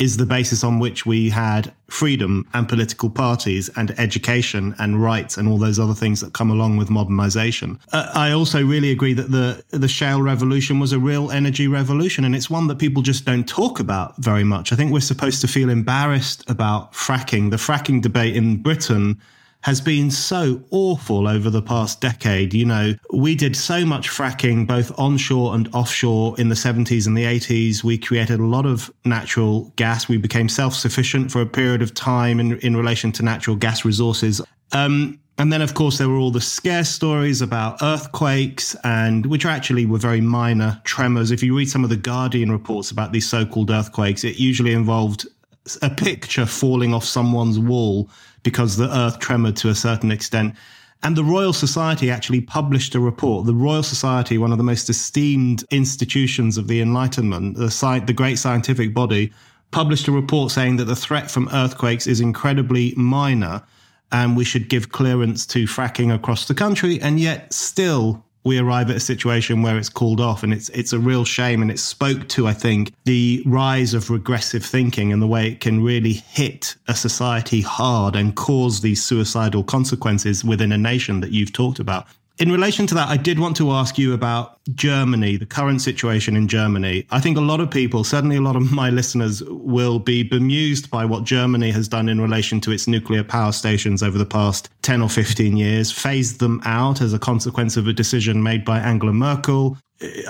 is the basis on which we had freedom and political parties and education and rights and all those other things that come along with modernization. Uh, I also really agree that the the shale revolution was a real energy revolution and it's one that people just don't talk about very much. I think we're supposed to feel embarrassed about fracking. The fracking debate in Britain has been so awful over the past decade. You know, we did so much fracking, both onshore and offshore in the 70s and the 80s. We created a lot of natural gas. We became self sufficient for a period of time in, in relation to natural gas resources. Um, and then, of course, there were all the scare stories about earthquakes, and which actually were very minor tremors. If you read some of the Guardian reports about these so-called earthquakes, it usually involved a picture falling off someone's wall because the earth tremored to a certain extent. And the Royal Society actually published a report. The Royal Society, one of the most esteemed institutions of the Enlightenment, the, sci- the great scientific body, published a report saying that the threat from earthquakes is incredibly minor and we should give clearance to fracking across the country. And yet, still, we arrive at a situation where it's called off and it's it's a real shame and it spoke to i think the rise of regressive thinking and the way it can really hit a society hard and cause these suicidal consequences within a nation that you've talked about in relation to that, I did want to ask you about Germany, the current situation in Germany. I think a lot of people, certainly a lot of my listeners, will be bemused by what Germany has done in relation to its nuclear power stations over the past 10 or 15 years, phased them out as a consequence of a decision made by Angela Merkel.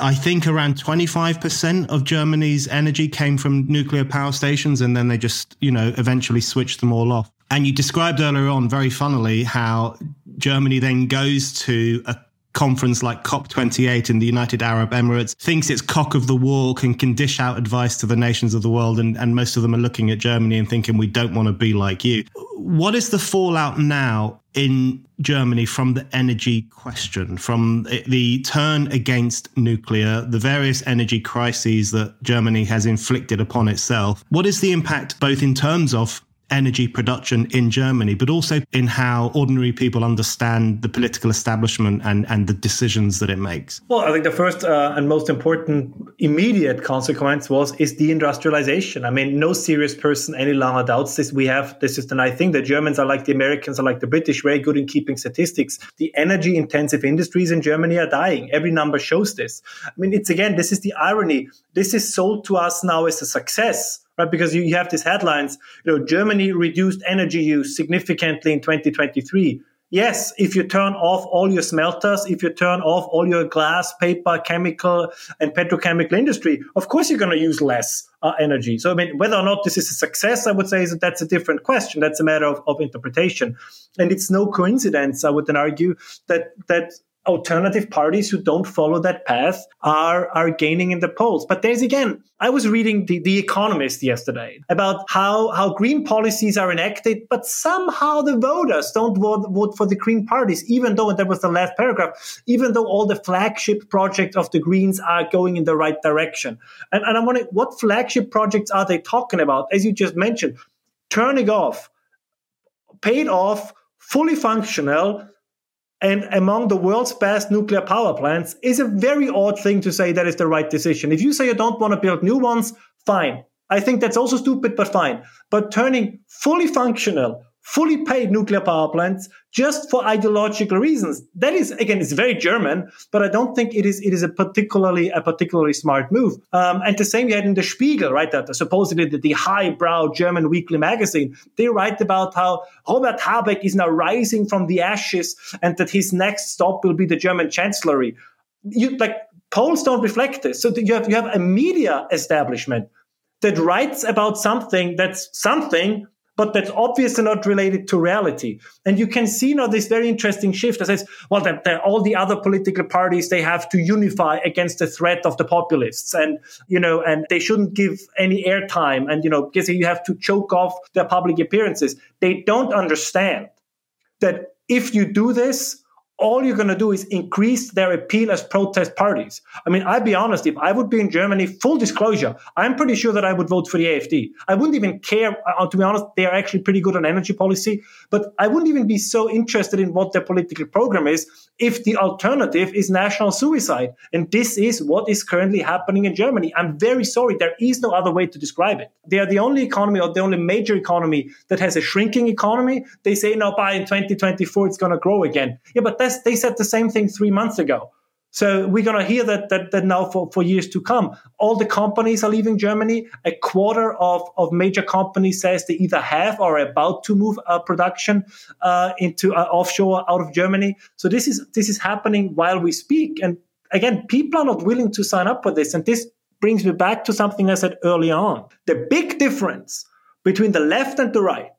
I think around 25% of Germany's energy came from nuclear power stations, and then they just, you know, eventually switched them all off. And you described earlier on very funnily how Germany then goes to a conference like COP28 in the United Arab Emirates, thinks it's cock of the walk and can dish out advice to the nations of the world. And, and most of them are looking at Germany and thinking, we don't want to be like you. What is the fallout now in Germany from the energy question, from the turn against nuclear, the various energy crises that Germany has inflicted upon itself? What is the impact both in terms of energy production in Germany, but also in how ordinary people understand the political establishment and, and the decisions that it makes? Well, I think the first uh, and most important immediate consequence was is deindustrialization. I mean, no serious person any longer doubts this. We have this is the nice thing. The Germans are like the Americans are like the British, very good in keeping statistics. The energy intensive industries in Germany are dying. Every number shows this. I mean, it's again, this is the irony. This is sold to us now as a success right? Because you, you have these headlines, you know, Germany reduced energy use significantly in 2023. Yes, if you turn off all your smelters, if you turn off all your glass, paper, chemical, and petrochemical industry, of course you're going to use less uh, energy. So, I mean, whether or not this is a success, I would say is that that's a different question. That's a matter of, of interpretation. And it's no coincidence, I would then argue, that that alternative parties who don't follow that path are, are gaining in the polls. But there's again, I was reading the, the Economist yesterday about how, how green policies are enacted, but somehow the voters don't vote, vote for the green parties, even though, and that was the last paragraph, even though all the flagship projects of the Greens are going in the right direction. And, and I'm wondering, what flagship projects are they talking about? As you just mentioned, turning off, paid off, fully functional, and among the world's best nuclear power plants is a very odd thing to say that is the right decision. If you say you don't want to build new ones, fine. I think that's also stupid, but fine. But turning fully functional, fully paid nuclear power plants just for ideological reasons. That is, again, it's very German, but I don't think it is, it is a particularly, a particularly smart move. Um, and the same you had in the Spiegel, right? That supposedly the, the highbrow German weekly magazine, they write about how Robert Habeck is now rising from the ashes and that his next stop will be the German chancellery. You like polls don't reflect this. So you have, you have a media establishment that writes about something that's something but that's obviously not related to reality. And you can see now this very interesting shift that says, well, that, that all the other political parties, they have to unify against the threat of the populists. And, you know, and they shouldn't give any airtime. And, you know, because you have to choke off their public appearances. They don't understand that if you do this, all you're going to do is increase their appeal as protest parties. I mean, I'd be honest, if I would be in Germany, full disclosure, I'm pretty sure that I would vote for the AFD. I wouldn't even care, uh, to be honest, they're actually pretty good on energy policy, but I wouldn't even be so interested in what their political program is if the alternative is national suicide. And this is what is currently happening in Germany. I'm very sorry, there is no other way to describe it. They are the only economy or the only major economy that has a shrinking economy. They say now by in 2024 it's going to grow again. Yeah, but that's they said the same thing three months ago. So we're going to hear that, that, that now for, for years to come. All the companies are leaving Germany. A quarter of, of major companies says they either have or are about to move uh, production uh, into uh, offshore out of Germany. So this is this is happening while we speak. And again, people are not willing to sign up for this. And this brings me back to something I said earlier on. The big difference between the left and the right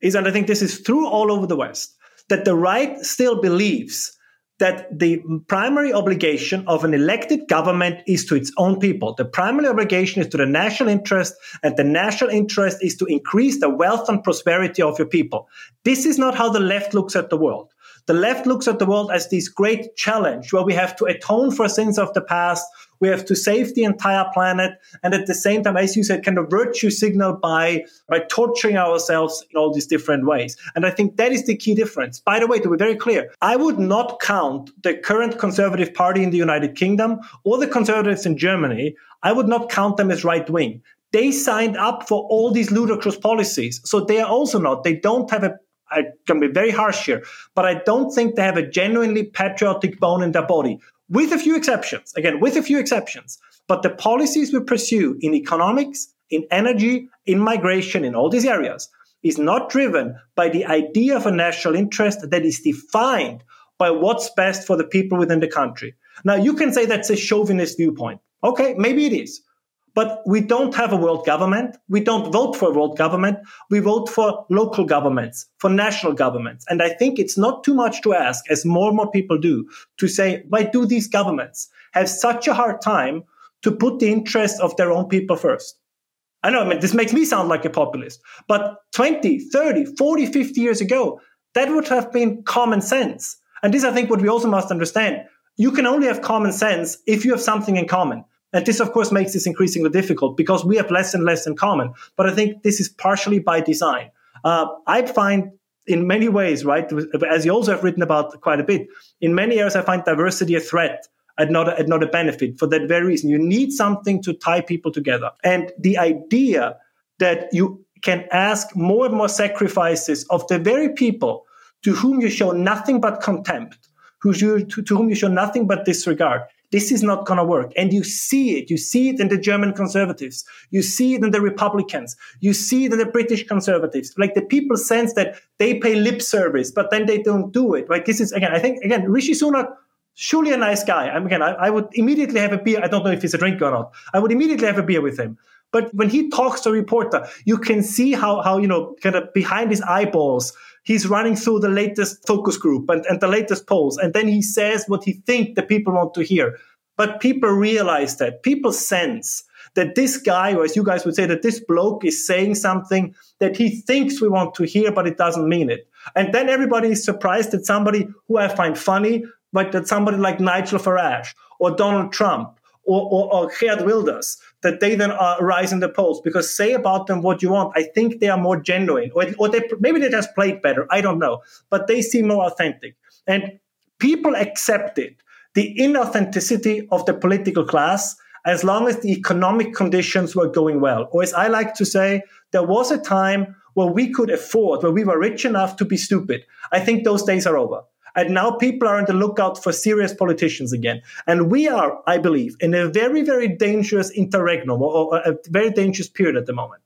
is, and I think this is true all over the West, that the right still believes that the primary obligation of an elected government is to its own people. The primary obligation is to the national interest, and the national interest is to increase the wealth and prosperity of your people. This is not how the left looks at the world. The left looks at the world as this great challenge where we have to atone for sins of the past, we have to save the entire planet, and at the same time, as you said, kind of virtue signal by by torturing ourselves in all these different ways. And I think that is the key difference. By the way, to be very clear, I would not count the current Conservative Party in the United Kingdom or the Conservatives in Germany. I would not count them as right wing they signed up for all these ludicrous policies. So they are also not, they don't have a I can be very harsh here, but I don't think they have a genuinely patriotic bone in their body, with a few exceptions. Again, with a few exceptions. But the policies we pursue in economics, in energy, in migration, in all these areas is not driven by the idea of a national interest that is defined by what's best for the people within the country. Now, you can say that's a chauvinist viewpoint. Okay, maybe it is. But we don't have a world government. We don't vote for a world government. We vote for local governments, for national governments. And I think it's not too much to ask, as more and more people do, to say, why do these governments have such a hard time to put the interests of their own people first? I know, I mean, this makes me sound like a populist, but 20, 30, 40, 50 years ago, that would have been common sense. And this, I think, what we also must understand. You can only have common sense if you have something in common. And this, of course, makes this increasingly difficult because we have less and less in common. But I think this is partially by design. Uh, I find in many ways, right, as you also have written about quite a bit, in many areas, I find diversity a threat and not a, and not a benefit for that very reason. You need something to tie people together. And the idea that you can ask more and more sacrifices of the very people to whom you show nothing but contempt, who you, to, to whom you show nothing but disregard, this is not going to work. And you see it. You see it in the German conservatives. You see it in the Republicans. You see it in the British conservatives. Like the people sense that they pay lip service, but then they don't do it. Like This is, again, I think, again, Rishi Sunak, surely a nice guy. I mean, again, I, I would immediately have a beer. I don't know if he's a drinker or not. I would immediately have a beer with him. But when he talks to a reporter, you can see how, how, you know, kind of behind his eyeballs, he's running through the latest focus group and, and the latest polls, and then he says what he thinks the people want to hear. But people realize that, people sense that this guy, or as you guys would say, that this bloke is saying something that he thinks we want to hear, but it doesn't mean it. And then everybody is surprised that somebody who I find funny, but that somebody like Nigel Farage or Donald Trump or, or, or Geert Wilders, that they then uh, rise in the polls because say about them what you want. I think they are more genuine, or, or they maybe they just played better. I don't know, but they seem more authentic, and people accepted the inauthenticity of the political class as long as the economic conditions were going well. Or as I like to say, there was a time where we could afford, where we were rich enough to be stupid. I think those days are over. And now people are on the lookout for serious politicians again. And we are, I believe, in a very, very dangerous interregnum or a very dangerous period at the moment.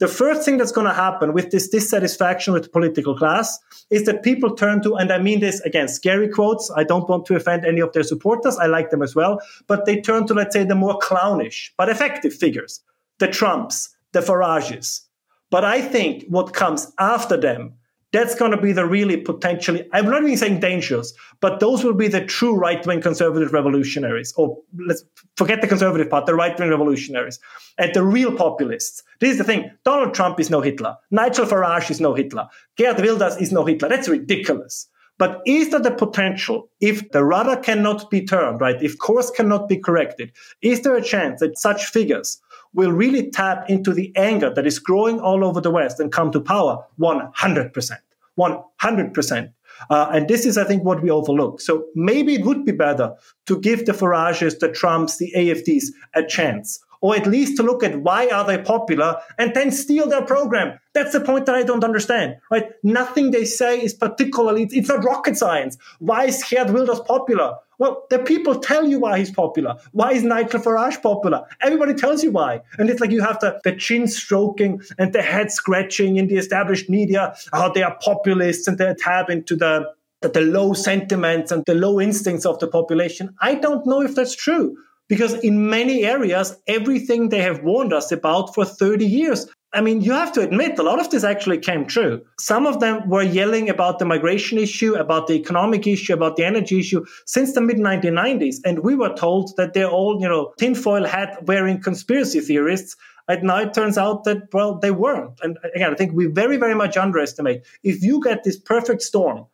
The first thing that's going to happen with this dissatisfaction with the political class is that people turn to, and I mean this again, scary quotes. I don't want to offend any of their supporters. I like them as well. But they turn to, let's say, the more clownish but effective figures, the Trumps, the Farages. But I think what comes after them that's going to be the really potentially, I'm not even saying dangerous, but those will be the true right wing conservative revolutionaries. Or let's forget the conservative part, the right wing revolutionaries. And the real populists. This is the thing Donald Trump is no Hitler. Nigel Farage is no Hitler. Geert Wilders is no Hitler. That's ridiculous. But is there the potential, if the rudder cannot be turned, right, if course cannot be corrected, is there a chance that such figures will really tap into the anger that is growing all over the West and come to power 100%. 100%. Uh, and this is, I think, what we overlook. So maybe it would be better to give the Farages, the Trumps, the AFDs a chance or at least to look at why are they popular and then steal their program. That's the point that I don't understand, right? Nothing they say is particularly, it's not rocket science. Why is Geert Wilders popular? Well, the people tell you why he's popular. Why is Nigel Farage popular? Everybody tells you why. And it's like you have the, the chin stroking and the head scratching in the established media, how they are populists and they tap into the, the, the low sentiments and the low instincts of the population. I don't know if that's true because in many areas, everything they have warned us about for 30 years. I mean, you have to admit, a lot of this actually came true. Some of them were yelling about the migration issue, about the economic issue, about the energy issue since the mid 1990s. And we were told that they're all, you know, tinfoil hat wearing conspiracy theorists. And now it turns out that, well, they weren't. And again, I think we very, very much underestimate. If you get this perfect storm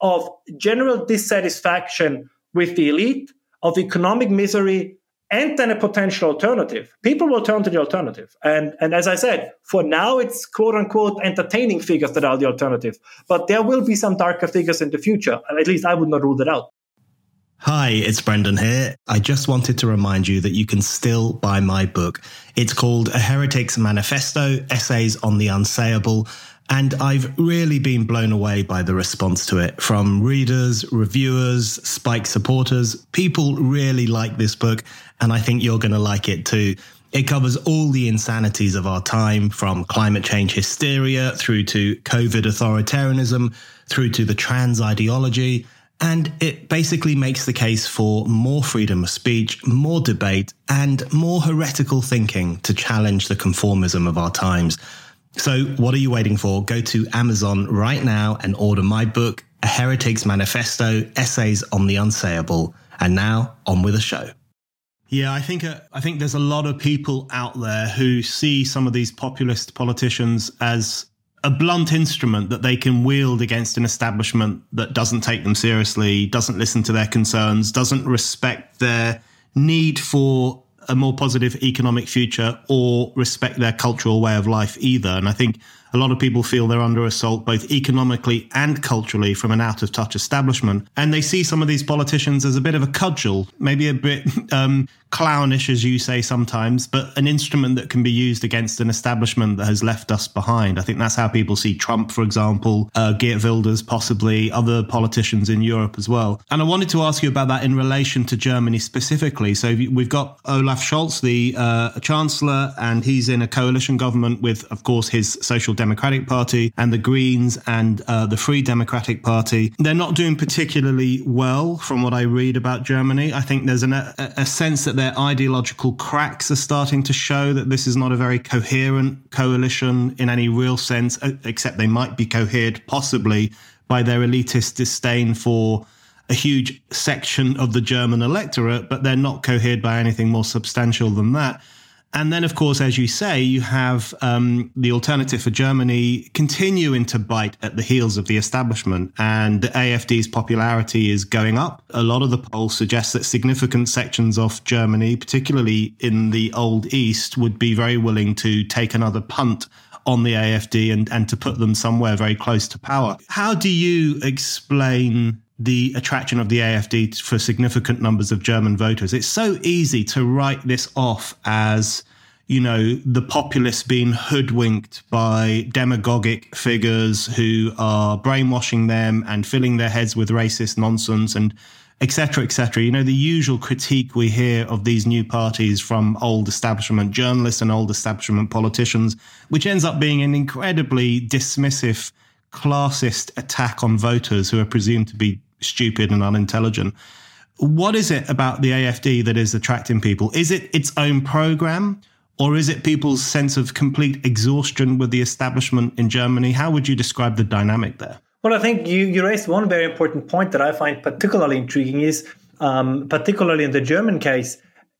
of general dissatisfaction with the elite, of economic misery and then a potential alternative, people will turn to the alternative. And, and as I said, for now, it's quote unquote entertaining figures that are the alternative. But there will be some darker figures in the future. At least I would not rule that out. Hi, it's Brendan here. I just wanted to remind you that you can still buy my book. It's called A Heretic's Manifesto Essays on the Unsayable and I've really been blown away by the response to it from readers, reviewers, spiked supporters. People really like this book, and I think you're going to like it too. It covers all the insanities of our time, from climate change hysteria through to COVID authoritarianism, through to the trans ideology. And it basically makes the case for more freedom of speech, more debate, and more heretical thinking to challenge the conformism of our times. So, what are you waiting for? Go to Amazon right now and order my book, A Heretic's Manifesto Essays on the Unsayable. And now, on with the show. Yeah, I think uh, I think there's a lot of people out there who see some of these populist politicians as a blunt instrument that they can wield against an establishment that doesn't take them seriously, doesn't listen to their concerns, doesn't respect their need for a more positive economic future or respect their cultural way of life either. And I think a lot of people feel they're under assault both economically and culturally from an out of touch establishment. And they see some of these politicians as a bit of a cudgel, maybe a bit um, clownish, as you say sometimes, but an instrument that can be used against an establishment that has left us behind. I think that's how people see Trump, for example, uh, Geert Wilders, possibly other politicians in Europe as well. And I wanted to ask you about that in relation to Germany specifically. So we've got Olaf Scholz, the uh, chancellor, and he's in a coalition government with, of course, his social Democratic Party and the Greens and uh, the Free Democratic Party. They're not doing particularly well from what I read about Germany. I think there's an, a, a sense that their ideological cracks are starting to show that this is not a very coherent coalition in any real sense, except they might be cohered possibly by their elitist disdain for a huge section of the German electorate, but they're not cohered by anything more substantial than that. And then, of course, as you say, you have um, the alternative for Germany continuing to bite at the heels of the establishment. And the AFD's popularity is going up. A lot of the polls suggest that significant sections of Germany, particularly in the Old East, would be very willing to take another punt on the AFD and, and to put them somewhere very close to power. How do you explain the attraction of the AFD for significant numbers of German voters. It's so easy to write this off as, you know, the populace being hoodwinked by demagogic figures who are brainwashing them and filling their heads with racist nonsense and etc etc you know the usual critique we hear of these new parties from old establishment journalists and old establishment politicians which ends up being an incredibly dismissive classist attack on voters who are presumed to be stupid and unintelligent. What is it about the AFD that is attracting people? Is it its own program? Or is it people's sense of complete exhaustion with the establishment in Germany? How would you describe the dynamic there? Well, I think you, you raised one very important point that I find particularly intriguing is, um, particularly in the German case,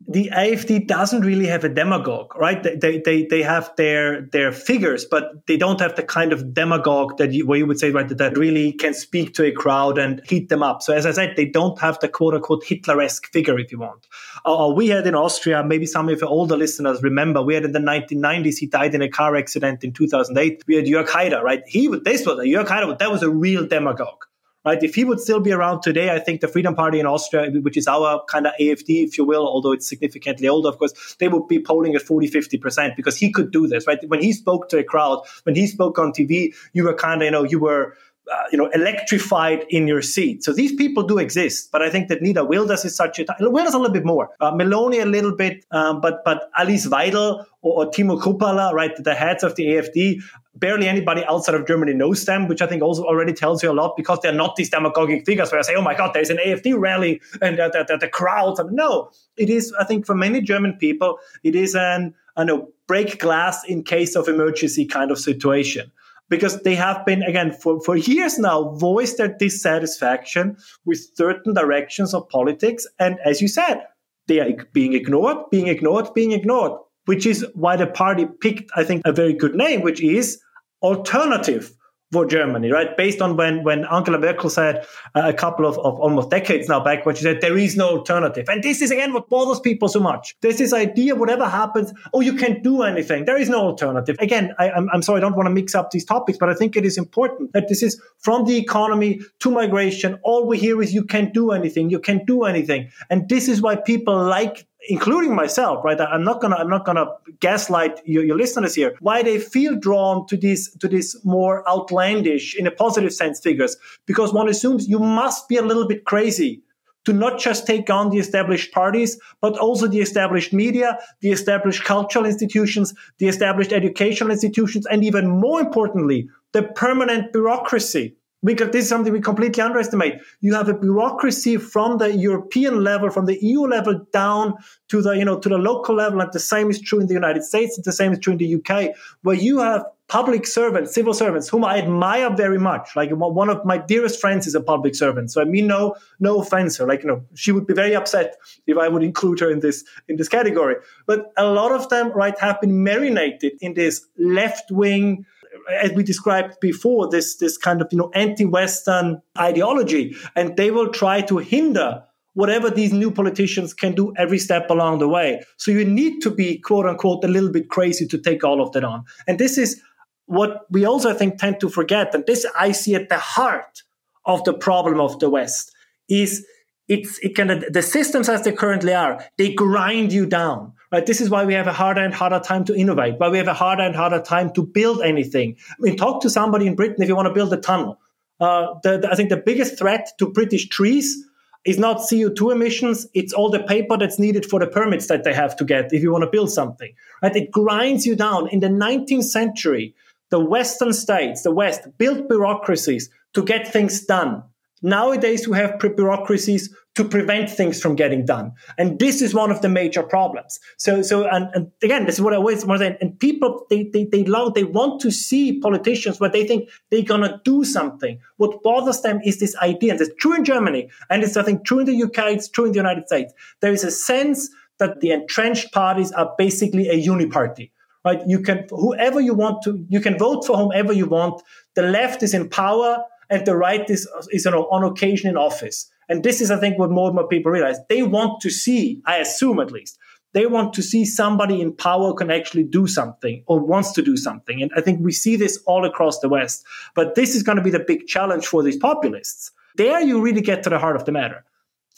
the AFD doesn't really have a demagogue, right? They, they, they have their their figures, but they don't have the kind of demagogue that you, where you would say, right, that, really can speak to a crowd and heat them up. So as I said, they don't have the quote unquote Hitler-esque figure, if you want. Uh, uh we had in Austria, maybe some of your older listeners remember, we had in the 1990s, he died in a car accident in 2008. We had Jörg Haider, right? He, this was, a Jörg Haider, that was a real demagogue right? If he would still be around today, I think the Freedom Party in Austria, which is our kind of AFD, if you will, although it's significantly older, of course, they would be polling at 40, 50% because he could do this, right? When he spoke to a crowd, when he spoke on TV, you were kind of, you know, you were, uh, you know, electrified in your seat. So these people do exist, but I think that Nina Wilders is such a Wilders a little bit more, uh, Meloni a little bit, um, but but Alice Weidel or, or Tino Chrupalla, right, the heads of the AFD, barely anybody outside of Germany knows them, which I think also already tells you a lot because they're not these demagogic figures where I say, oh my God, there's an AFD rally and the, the, the crowds. No, it is, I think, for many German people, it is an, I know, break glass in case of emergency kind of situation. Because they have been, again, for, for years now, voiced their dissatisfaction with certain directions of politics. And as you said, they are being ignored, being ignored, being ignored, which is why the party picked, I think, a very good name, which is alternative for Germany, right? Based on when, when Angela Merkel said uh, a couple of, of almost decades now back, when she said there is no alternative. And this is again what bothers people so much. There's this idea, whatever happens, oh, you can't do anything. There is no alternative. Again, I, I'm, I'm sorry, I don't want to mix up these topics, but I think it is important that this is from the economy to migration. All we hear is you can't do anything. You can't do anything. And this is why people like including myself, right? I'm not gonna I'm not gonna gaslight your, your listeners here. Why they feel drawn to these to these more outlandish, in a positive sense, figures? Because one assumes you must be a little bit crazy to not just take on the established parties, but also the established media, the established cultural institutions, the established educational institutions, and even more importantly, the permanent bureaucracy because this is something we completely underestimate. You have a bureaucracy from the European level, from the EU level down to the, you know, to the local level. And the same is true in the United States. The same is true in the UK, where you have public servants, civil servants, whom I admire very much. Like one of my dearest friends is a public servant. So I mean, no, no offense her. Like, you know, she would be very upset if I would include her in this, in this category. But a lot of them, right, have been marinated in this left wing, as we described before, this this kind of you know anti-Western ideology, and they will try to hinder whatever these new politicians can do every step along the way. So you need to be quote unquote a little bit crazy to take all of that on. And this is what we also I think tend to forget, and this I see at the heart of the problem of the West is it's it kind of the systems as they currently are they grind you down right? This is why we have a harder and harder time to innovate why we have a harder and harder time to build anything. I mean talk to somebody in britain if you want to build a tunnel. Uh, the, the, i think the biggest threat to british trees is not co2 emissions it's all the paper that's needed for the permits that they have to get if you want to build something right? It grinds you down. In the 19th century the Western states, the West, built bureaucracies to get things done. Nowadays, we have bureaucracies to prevent things from getting done. And this is one of the major problems. So, so, and, and again, this is what I always want to say. And people, they, they, they love, they want to see politicians where they think they're going to do something. What bothers them is this idea. And it's true in Germany. And it's, I think, true in the UK. It's true in the United States. There is a sense that the entrenched parties are basically a uniparty. Right? You can, whoever you want to, you can vote for whomever you want. The left is in power and the right is, is you know, on occasion in office. And this is, I think, what more and more people realize. They want to see, I assume at least, they want to see somebody in power can actually do something or wants to do something. And I think we see this all across the West. But this is going to be the big challenge for these populists. There you really get to the heart of the matter.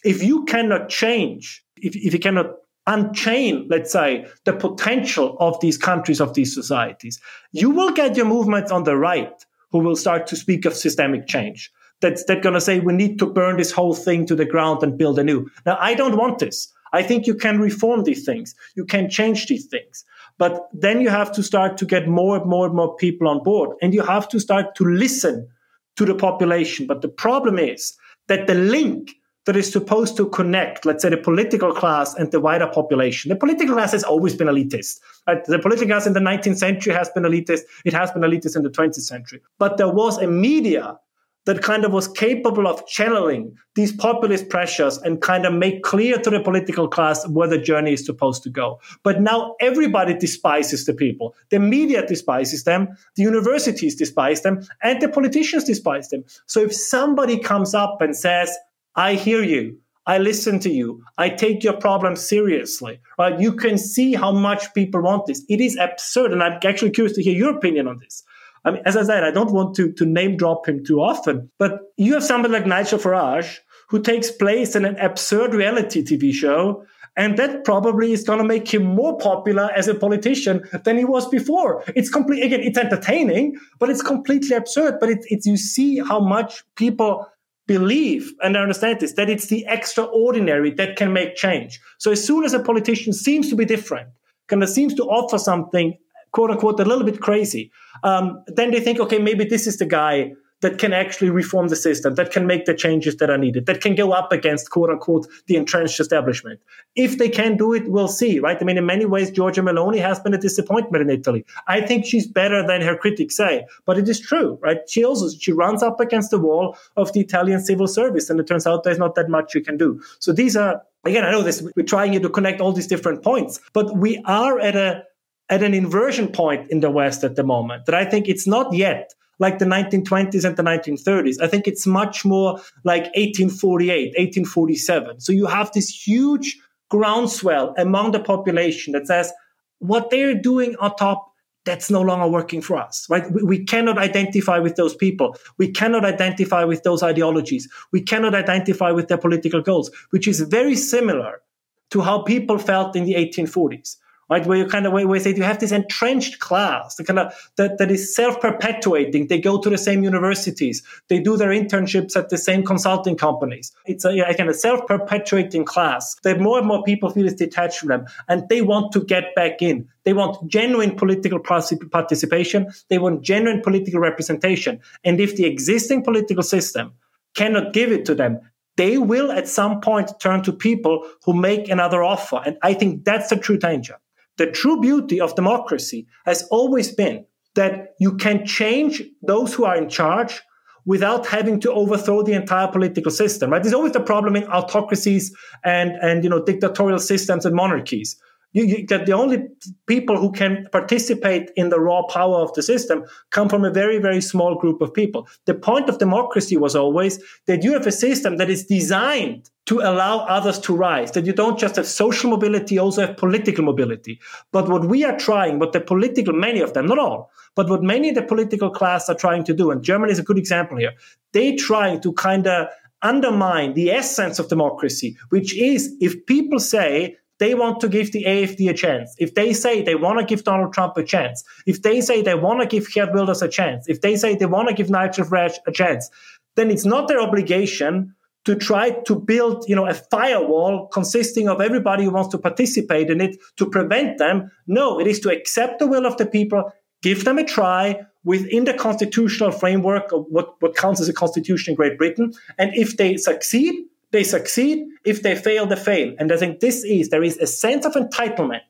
If you cannot change, if, if you cannot unchain, let's say, the potential of these countries, of these societies, you will get your movements on the right who will start to speak of systemic change that's that going to say we need to burn this whole thing to the ground and build anew. Now, I don't want this. I think you can reform these things. You can change these things. But then you have to start to get more and more and more people on board and you have to start to listen to the population. But the problem is that the link that is supposed to connect, let's say, the political class and the wider population. The political class has always been elitist. Right? The political class in the 19th century has been elitist. It has been elitist in the 20th century. But there was a media that kind of was capable of channeling these populist pressures and kind of make clear to the political class where the journey is supposed to go. But now everybody despises the people. The media despises them, the universities despise them, and the politicians despise them. So if somebody comes up and says, I hear you, I listen to you. I take your problem seriously, right? You can see how much people want this. It is absurd. And I'm actually curious to hear your opinion on this. I mean, as I said, I don't want to, to name drop him too often, but you have somebody like Nigel Farage who takes place in an absurd reality TV show. And that probably is going to make him more popular as a politician than he was before. It's complete, again, it's entertaining, but it's completely absurd. But it, it's, you see how much people believe and understand this, that it's the extraordinary that can make change. So as soon as a politician seems to be different, kind of seems to offer something quote unquote a little bit crazy, um, then they think, okay, maybe this is the guy that can actually reform the system, that can make the changes that are needed, that can go up against quote unquote the entrenched establishment. If they can do it, we'll see, right? I mean, in many ways, Giorgia Meloni has been a disappointment in Italy. I think she's better than her critics say, but it is true, right? She also she runs up against the wall of the Italian civil service, and it turns out there's not that much you can do. So these are again, I know this. We're trying to connect all these different points, but we are at a at an inversion point in the West at the moment that I think it's not yet like the 1920s and the 1930s. I think it's much more like 1848, 1847. So you have this huge groundswell among the population that says what they're doing on top that's no longer working for us, right? We, we, cannot identify with those people. We cannot identify with those ideologies. We cannot identify with their political goals, which is very similar to how people felt in the 1840s right? Where you kind of where, say you have this entrenched class, the kind of that, that is self-perpetuating. They go to the same universities, they do their internships at the same consulting companies. It's a, a kind of self-perpetuating class that more and more people feel is detached from them, and they want to get back in. They want genuine political participation. They want genuine political representation. And if the existing political system cannot give it to them, they will at some point turn to people who make another offer. And I think that's the true danger. The true beauty of democracy has always been that you can change those who are in charge without having to overthrow the entire political system. Right? There's always the problem in autocracies and, and you know dictatorial systems and monarchies you, you get the only people who can participate in the raw power of the system come from a very, very small group of people. The point of democracy was always that you have a system that is designed to allow others to rise, that you don't just have social mobility, you also have political mobility. But what we are trying, what the political, many of them, not all, but what many of the political class are trying to do, and Germany is a good example here, they trying to kind of undermine the essence of democracy, which is if people say they want to give the AFD a chance, if they say they want to give Donald Trump a chance, if they say they want to give Geert Wilders a chance, if they say they want to give Nigel Farage a chance, then it's not their obligation to try to build, you know, a firewall consisting of everybody who wants to participate in it to prevent them. No, it is to accept the will of the people, give them a try, within the constitutional framework of what, what counts as a constitution in Great Britain. And if they succeed, they succeed. If they fail, they fail. And I think this is, there is a sense of entitlement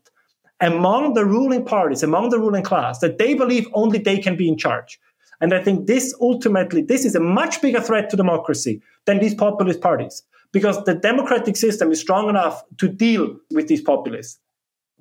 among the ruling parties, among the ruling class, that they believe only they can be in charge. And I think this ultimately, this is a much bigger threat to democracy than these populist parties, because the democratic system is strong enough to deal with these populists.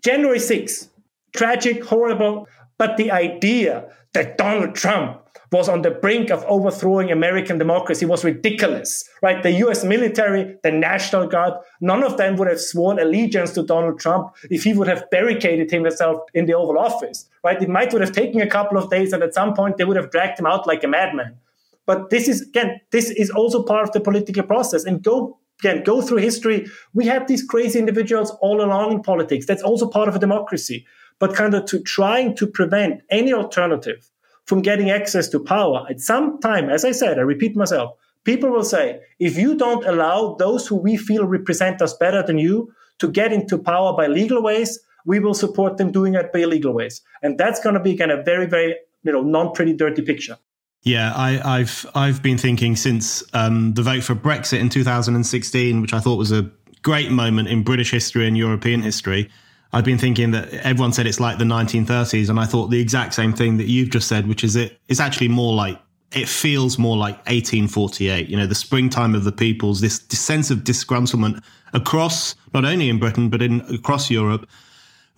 January 6th, tragic, horrible, but the idea that Donald Trump was on the brink of overthrowing American democracy was ridiculous, right? The US military, the National Guard, none of them would have sworn allegiance to Donald Trump if he would have barricaded himself in the Oval Office, right? It might would have taken a couple of days and at some point they would have dragged him out like a madman. But this is, again, this is also part of the political process. And go again, go through history. We have these crazy individuals all along in politics. That's also part of a democracy. But kind of to trying to prevent any alternative from getting access to power. At some time, as I said, I repeat myself, people will say, if you don't allow those who we feel represent us better than you to get into power by legal ways, we will support them doing it by illegal ways. And that's going to be kind of very, very, you know, non pretty dirty picture. Yeah, I, have I've been thinking since um, the vote for Brexit in 2016, which I thought was a great moment in British history and European history. I've been thinking that everyone said it's like the 1930s, and I thought the exact same thing that you've just said, which is it it's actually more like it feels more like 1848. You know, the springtime of the peoples, this, sense of disgruntlement across not only in Britain but in across Europe,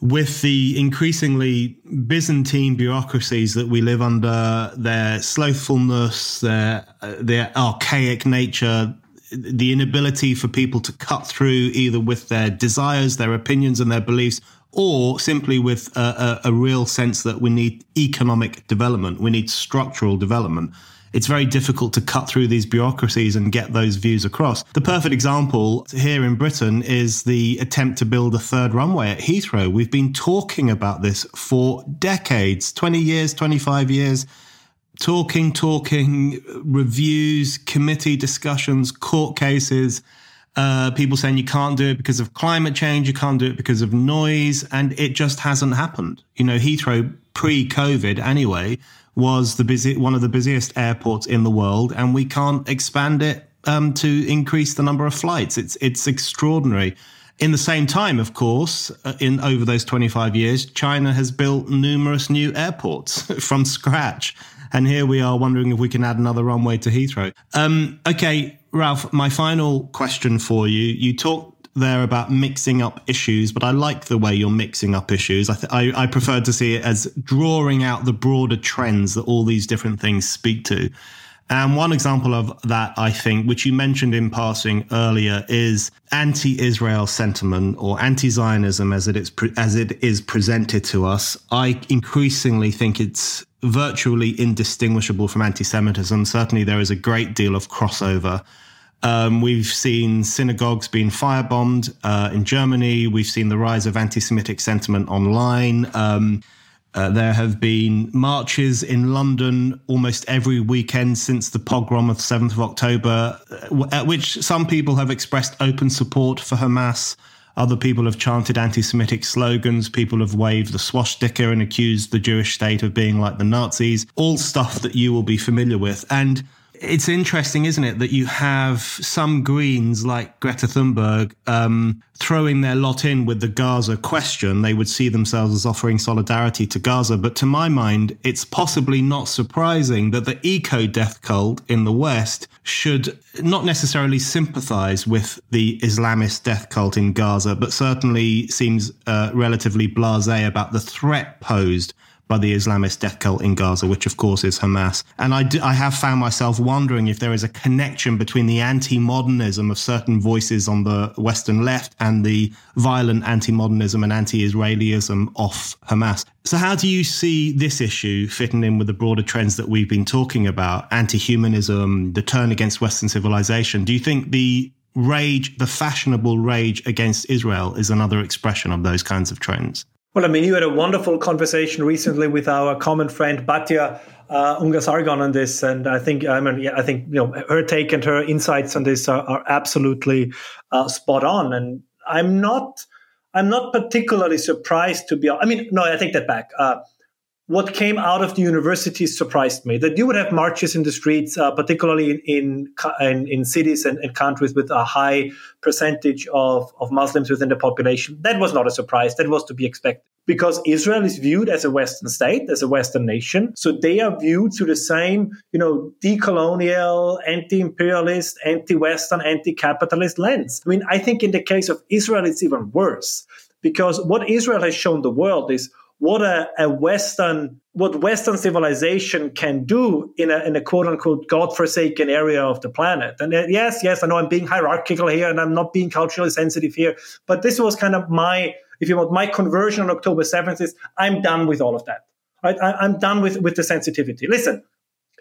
with the increasingly Byzantine bureaucracies that we live under, their slothfulness, their their archaic nature, the inability for people to cut through either with their desires, their opinions, and their beliefs, or simply with a, a, a, real sense that we need economic development, we need structural development. It's very difficult to cut through these bureaucracies and get those views across. The perfect example here in Britain is the attempt to build a third runway at Heathrow. We've been talking about this for decades 20 years, 25 years talking, talking, reviews, committee discussions, court cases, uh, people saying you can't do it because of climate change, you can't do it because of noise, and it just hasn't happened. You know, Heathrow pre-COVID anyway was the busy one of the busiest airports in the world, and we can't expand it um, to increase the number of flights. It's it's extraordinary. In the same time, of course, uh, in over those 25 years, China has built numerous new airports from scratch. And here we are wondering if we can add another runway to Heathrow. Um, okay, Ralph, my final question for you. You talked there about mixing up issues, but I like the way you're mixing up issues. I, th- I, I prefer to see it as drawing out the broader trends that all these different things speak to. And one example of that, I think, which you mentioned in passing earlier, is anti-Israel sentiment or anti-Zionism as it is pre- as it is presented to us. I increasingly think it's virtually indistinguishable from anti-Semitism. Certainly, there is a great deal of crossover. Um, we've seen synagogues being firebombed uh, in Germany. We've seen the rise of anti-Semitic sentiment online. Um, uh, there have been marches in London almost every weekend since the pogrom of 7th of October, uh, at which some people have expressed open support for Hamas. Other people have chanted anti Semitic slogans. People have waved the swastika and accused the Jewish state of being like the Nazis. All stuff that you will be familiar with. And it's interesting, isn't it, that you have some Greens like Greta Thunberg um, throwing their lot in with the Gaza question. They would see themselves as offering solidarity to Gaza. But to my mind, it's possibly not surprising that the eco death cult in the West should not necessarily sympathize with the Islamist death cult in Gaza, but certainly seems uh, relatively blase about the threat posed by the Islamist death cult in Gaza, which of course is Hamas. And I, have found myself wondering if there is a connection between the anti-modernism of certain voices on the Western left and the violent anti-modernism and anti-Israelism of Hamas. So how do you see this issue fitting in with the broader trends that we've been talking about? Anti-humanism, the turn against Western civilization. Do you think the rage, the fashionable rage against Israel is another expression of those kinds of trends? Well, I mean, you had a wonderful conversation recently with our common friend Batya uh, Ungar-Sargon on this, and I think I mean, yeah, I think you know her take and her insights on this are, are absolutely uh, spot on. And I'm not, I'm not particularly surprised to be. I mean, no, I take that back. Uh, what came out of the universities surprised me. That you would have marches in the streets, uh, particularly in in, in, cities and, and, countries with a high percentage of, of Muslims within the population. That was not a surprise. That was to be expected because Israel is viewed as a Western state, as a Western nation. So they are viewed through the same, you know, decolonial, anti-imperialist, anti-Western, anti-capitalist lens. I mean, I think in the case of Israel, it's even worse because what Israel has shown the world is what a, a Western what Western civilization can do in a, in a quote unquote God-forsaken area of the planet. And uh, yes, yes, I know I'm being hierarchical here and I'm not being culturally sensitive here, but this was kind of my, if you want, my conversion on October 7th is I'm done with all of that. Right? I, I'm done with, with the sensitivity. Listen,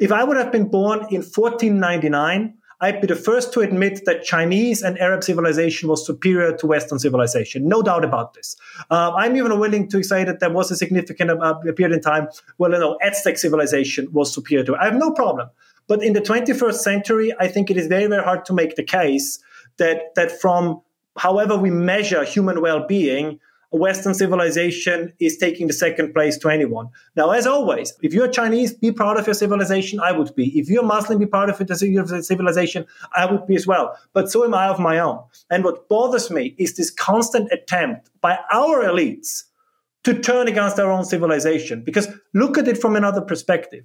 if I would have been born in 1499, I'd be the first to admit that Chinese and Arab civilization was superior to Western civilization. No doubt about this. Uh, I'm even willing to say that there was a significant uh, period in time where you know, Aztec civilization was superior to. I have no problem. But in the 21st century, I think it is very, very hard to make the case that that from however we measure human well-being, Western civilization is taking the second place to anyone. Now, as always, if you're Chinese, be proud of your civilization. I would be. If you're Muslim, be proud of your civilization. I would be as well. But so am I of my own. And what bothers me is this constant attempt by our elites to turn against our own civilization. Because look at it from another perspective.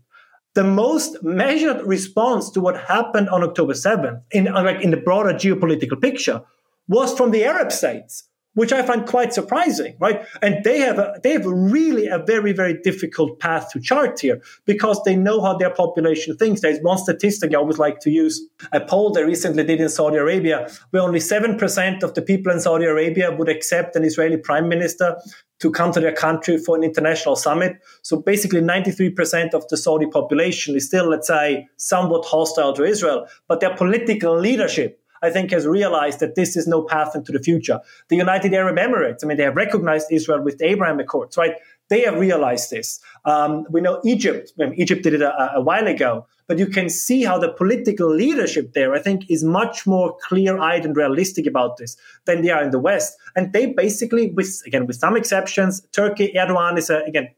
The most measured response to what happened on October 7th, in, like in the broader geopolitical picture, was from the Arab states which I find quite surprising, right? And they have a, they have really a very very difficult path to chart here because they know how their population thinks. There's one statistic I always like to use: a poll they recently did in Saudi Arabia, where only seven percent of the people in Saudi Arabia would accept an Israeli prime minister to come to their country for an international summit. So basically, 93% of the Saudi population is still, let's say, somewhat hostile to Israel, but their political leadership I think, has realized that this is no path into the future. The United Arab Emirates, I mean, they have recognized Israel with the Abraham Accords, right? They have realized this. Um, we know Egypt, I mean, Egypt did it a, a while ago, but you can see how the political leadership there, I think, is much more clear eyed and realistic about this than they are in the West. And they basically, with again, with some exceptions, Turkey, Erdogan is a, again,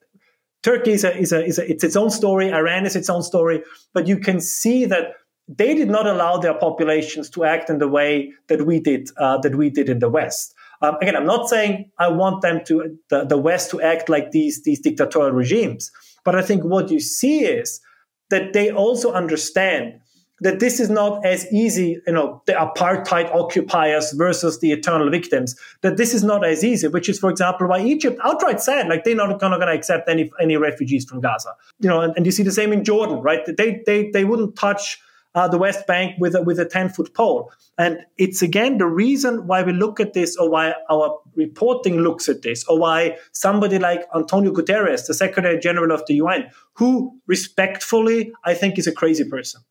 Turkey is a, is a, is a, it's its own story. Iran is its own story. But you can see that they did not allow their populations to act in the way that we did uh, that we did in the West. Um, again, I'm not saying I want them to the, the West to act like these these dictatorial regimes, but I think what you see is that they also understand that this is not as easy, you know, the apartheid occupiers versus the eternal victims, that this is not as easy, which is, for example, why Egypt outright said, like, they're not, going to accept any, any refugees from Gaza. You know, and, and, you see the same in Jordan, right? They, they, they wouldn't touch uh, the West Bank with a, with a 10 foot pole. And it's again the reason why we look at this or why our reporting looks at this or why somebody like Antonio Guterres, the Secretary General of the UN, who respectfully, I think is a crazy person.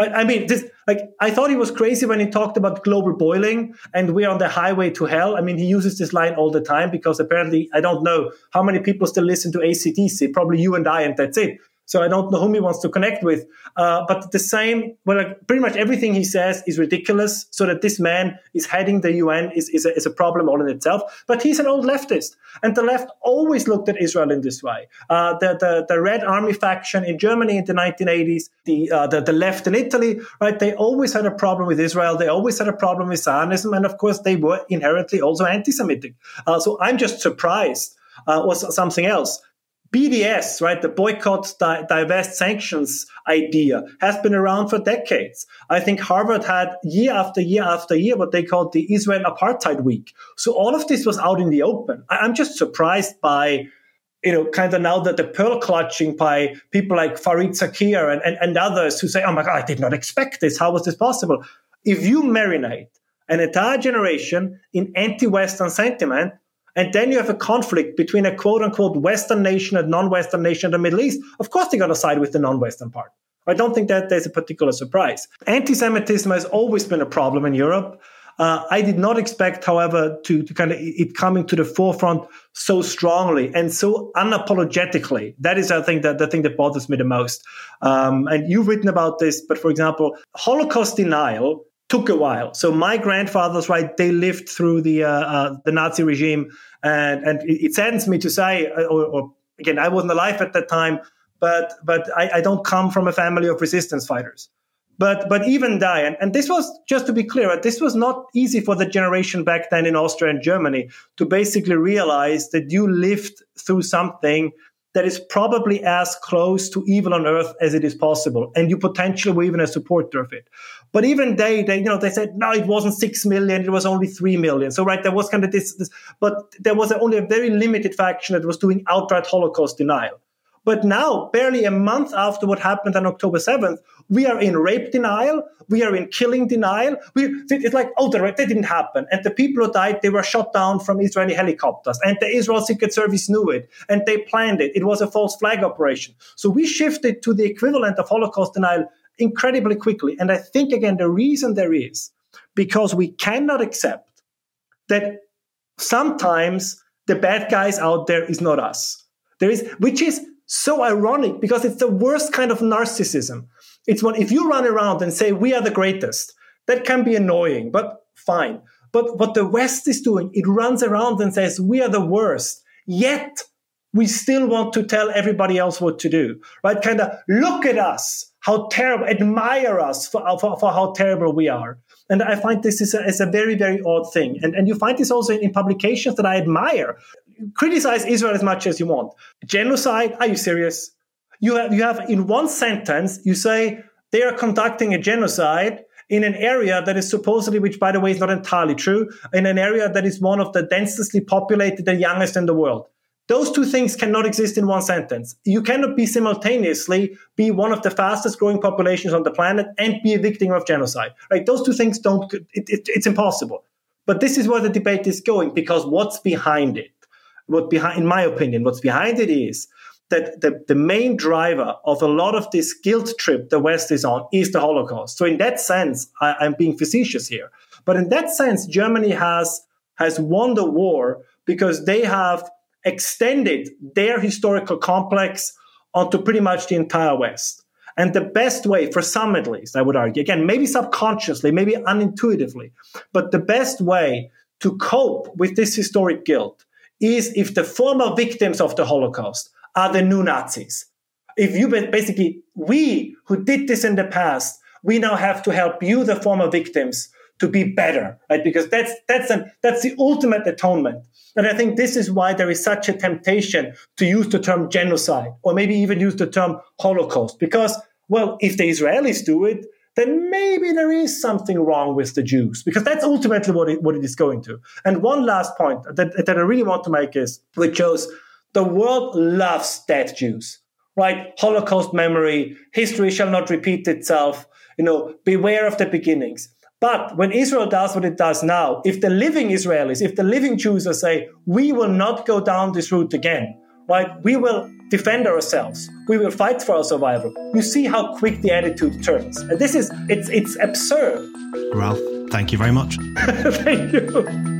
I, mean, this like I thought he was crazy when he talked about global boiling and we're on the highway to hell. I mean, he uses this line all the time because apparently I don't know how many people still listen to ACDC. Probably you and I, and that's it. So I don't know whom he wants to connect with. Uh, but the same, well, like pretty much everything he says is ridiculous. So that this man is heading the UN is, is, a, is a problem all in itself. But he's an old leftist. And the left always looked at Israel in this way. Uh, the, the, the Red Army faction in Germany in the 1980s, the, uh, the, the left in Italy, right? They always had a problem with Israel. They always had a problem with Zionism. And of course, they were inherently also anti Semitic. Uh, so I'm just surprised. Uh, was something else BDS, right, the boycott, di- divest, sanctions idea has been around for decades. I think Harvard had year after year after year what they called the Israel Apartheid Week. So all of this was out in the open. I- I'm just surprised by, you know, kind of now that the pearl clutching by people like Fareed Zakaria and, and, and others who say, oh my God, I did not expect this. How was this possible? If you marinate an entire generation in anti Western sentiment, and then you have a conflict between a quote unquote Western nation and non Western nation in the Middle East. Of course, they're going to side with the non Western part. I don't think that there's a particular surprise. Anti Semitism has always been a problem in Europe. Uh, I did not expect, however, to, to kind of it coming to the forefront so strongly and so unapologetically. That is, I think, that the thing that bothers me the most. Um, and you've written about this, but for example, Holocaust denial took a while. So my grandfathers, right, they lived through the uh, uh, the Nazi regime, and and it, saddens me to say, uh, or, or again, I wasn't alive at that time, but but I, I don't come from a family of resistance fighters. But but even die, and, and this was just to be clear, this was not easy for the generation back then in Austria and Germany to basically realize that you lived through something that is probably as close to evil on earth as it is possible, and you potentially were even a supporter of it. But even they, they, you know, they said no, it wasn't six million; it was only three million. So right, there was kind of this, this but there was only a very limited faction that was doing outright Holocaust denial. But now, barely a month after what happened on October 7th, we are in rape denial. We are in killing denial. We, it's like, oh, that didn't happen. And the people who died, they were shot down from Israeli helicopters. And the Israel Secret Service knew it. And they planned it. It was a false flag operation. So we shifted to the equivalent of Holocaust denial incredibly quickly. And I think, again, the reason there is because we cannot accept that sometimes the bad guys out there is not us. There is, which is so ironic because it's the worst kind of narcissism. It's when if you run around and say we are the greatest, that can be annoying, but fine. But what the West is doing, it runs around and says we are the worst. Yet we still want to tell everybody else what to do, right? Kind of look at us, how terrible, admire us for, for, for how terrible we are. And I find this is a, is a very, very odd thing. And, and you find this also in, in publications that I admire criticize Israel as much as you want. Genocide? Are you serious? You have, you have in one sentence, you say they are conducting a genocide in an area that is supposedly, which by the way is not entirely true, in an area that is one of the densely populated and youngest in the world. Those two things cannot exist in one sentence. You cannot be simultaneously be one of the fastest growing populations on the planet and be a victim of genocide. Right? Those two things don't. It, it, it's impossible. But this is where the debate is going because what's behind it? what behind, in my opinion, what's behind it is that the, the main driver of a lot of this guilt trip the West is on is the Holocaust. So in that sense, I, I'm being facetious here. But in that sense, Germany has has won the war because they have extended their historical complex onto pretty much the entire West. And the best way, for some at least, I would argue, again, maybe subconsciously, maybe unintuitively, but the best way to cope with this historic guilt is if the former victims of the Holocaust are the new Nazis. If you basically, we who did this in the past, we now have to help you, the former victims, to be better, right? Because that's that's an, that's the ultimate atonement. And I think this is why there is such a temptation to use the term genocide or maybe even use the term Holocaust. Because, well, if the Israelis do it, then maybe there is something wrong with the Jews, because that's ultimately what it, what it is going to. And one last point that, that I really want to make is, which shows the world loves dead Jews, right? Holocaust memory, history shall not repeat itself, you know, beware of the beginnings. But when Israel does what it does now, if the living Israelis, if the living Jews are say, we will not go down this route again, right? We will defend ourselves. We will fight for our survival. You see how quick the attitude turns. And this is, it's, it's absurd. Ralph, thank you very much. thank you.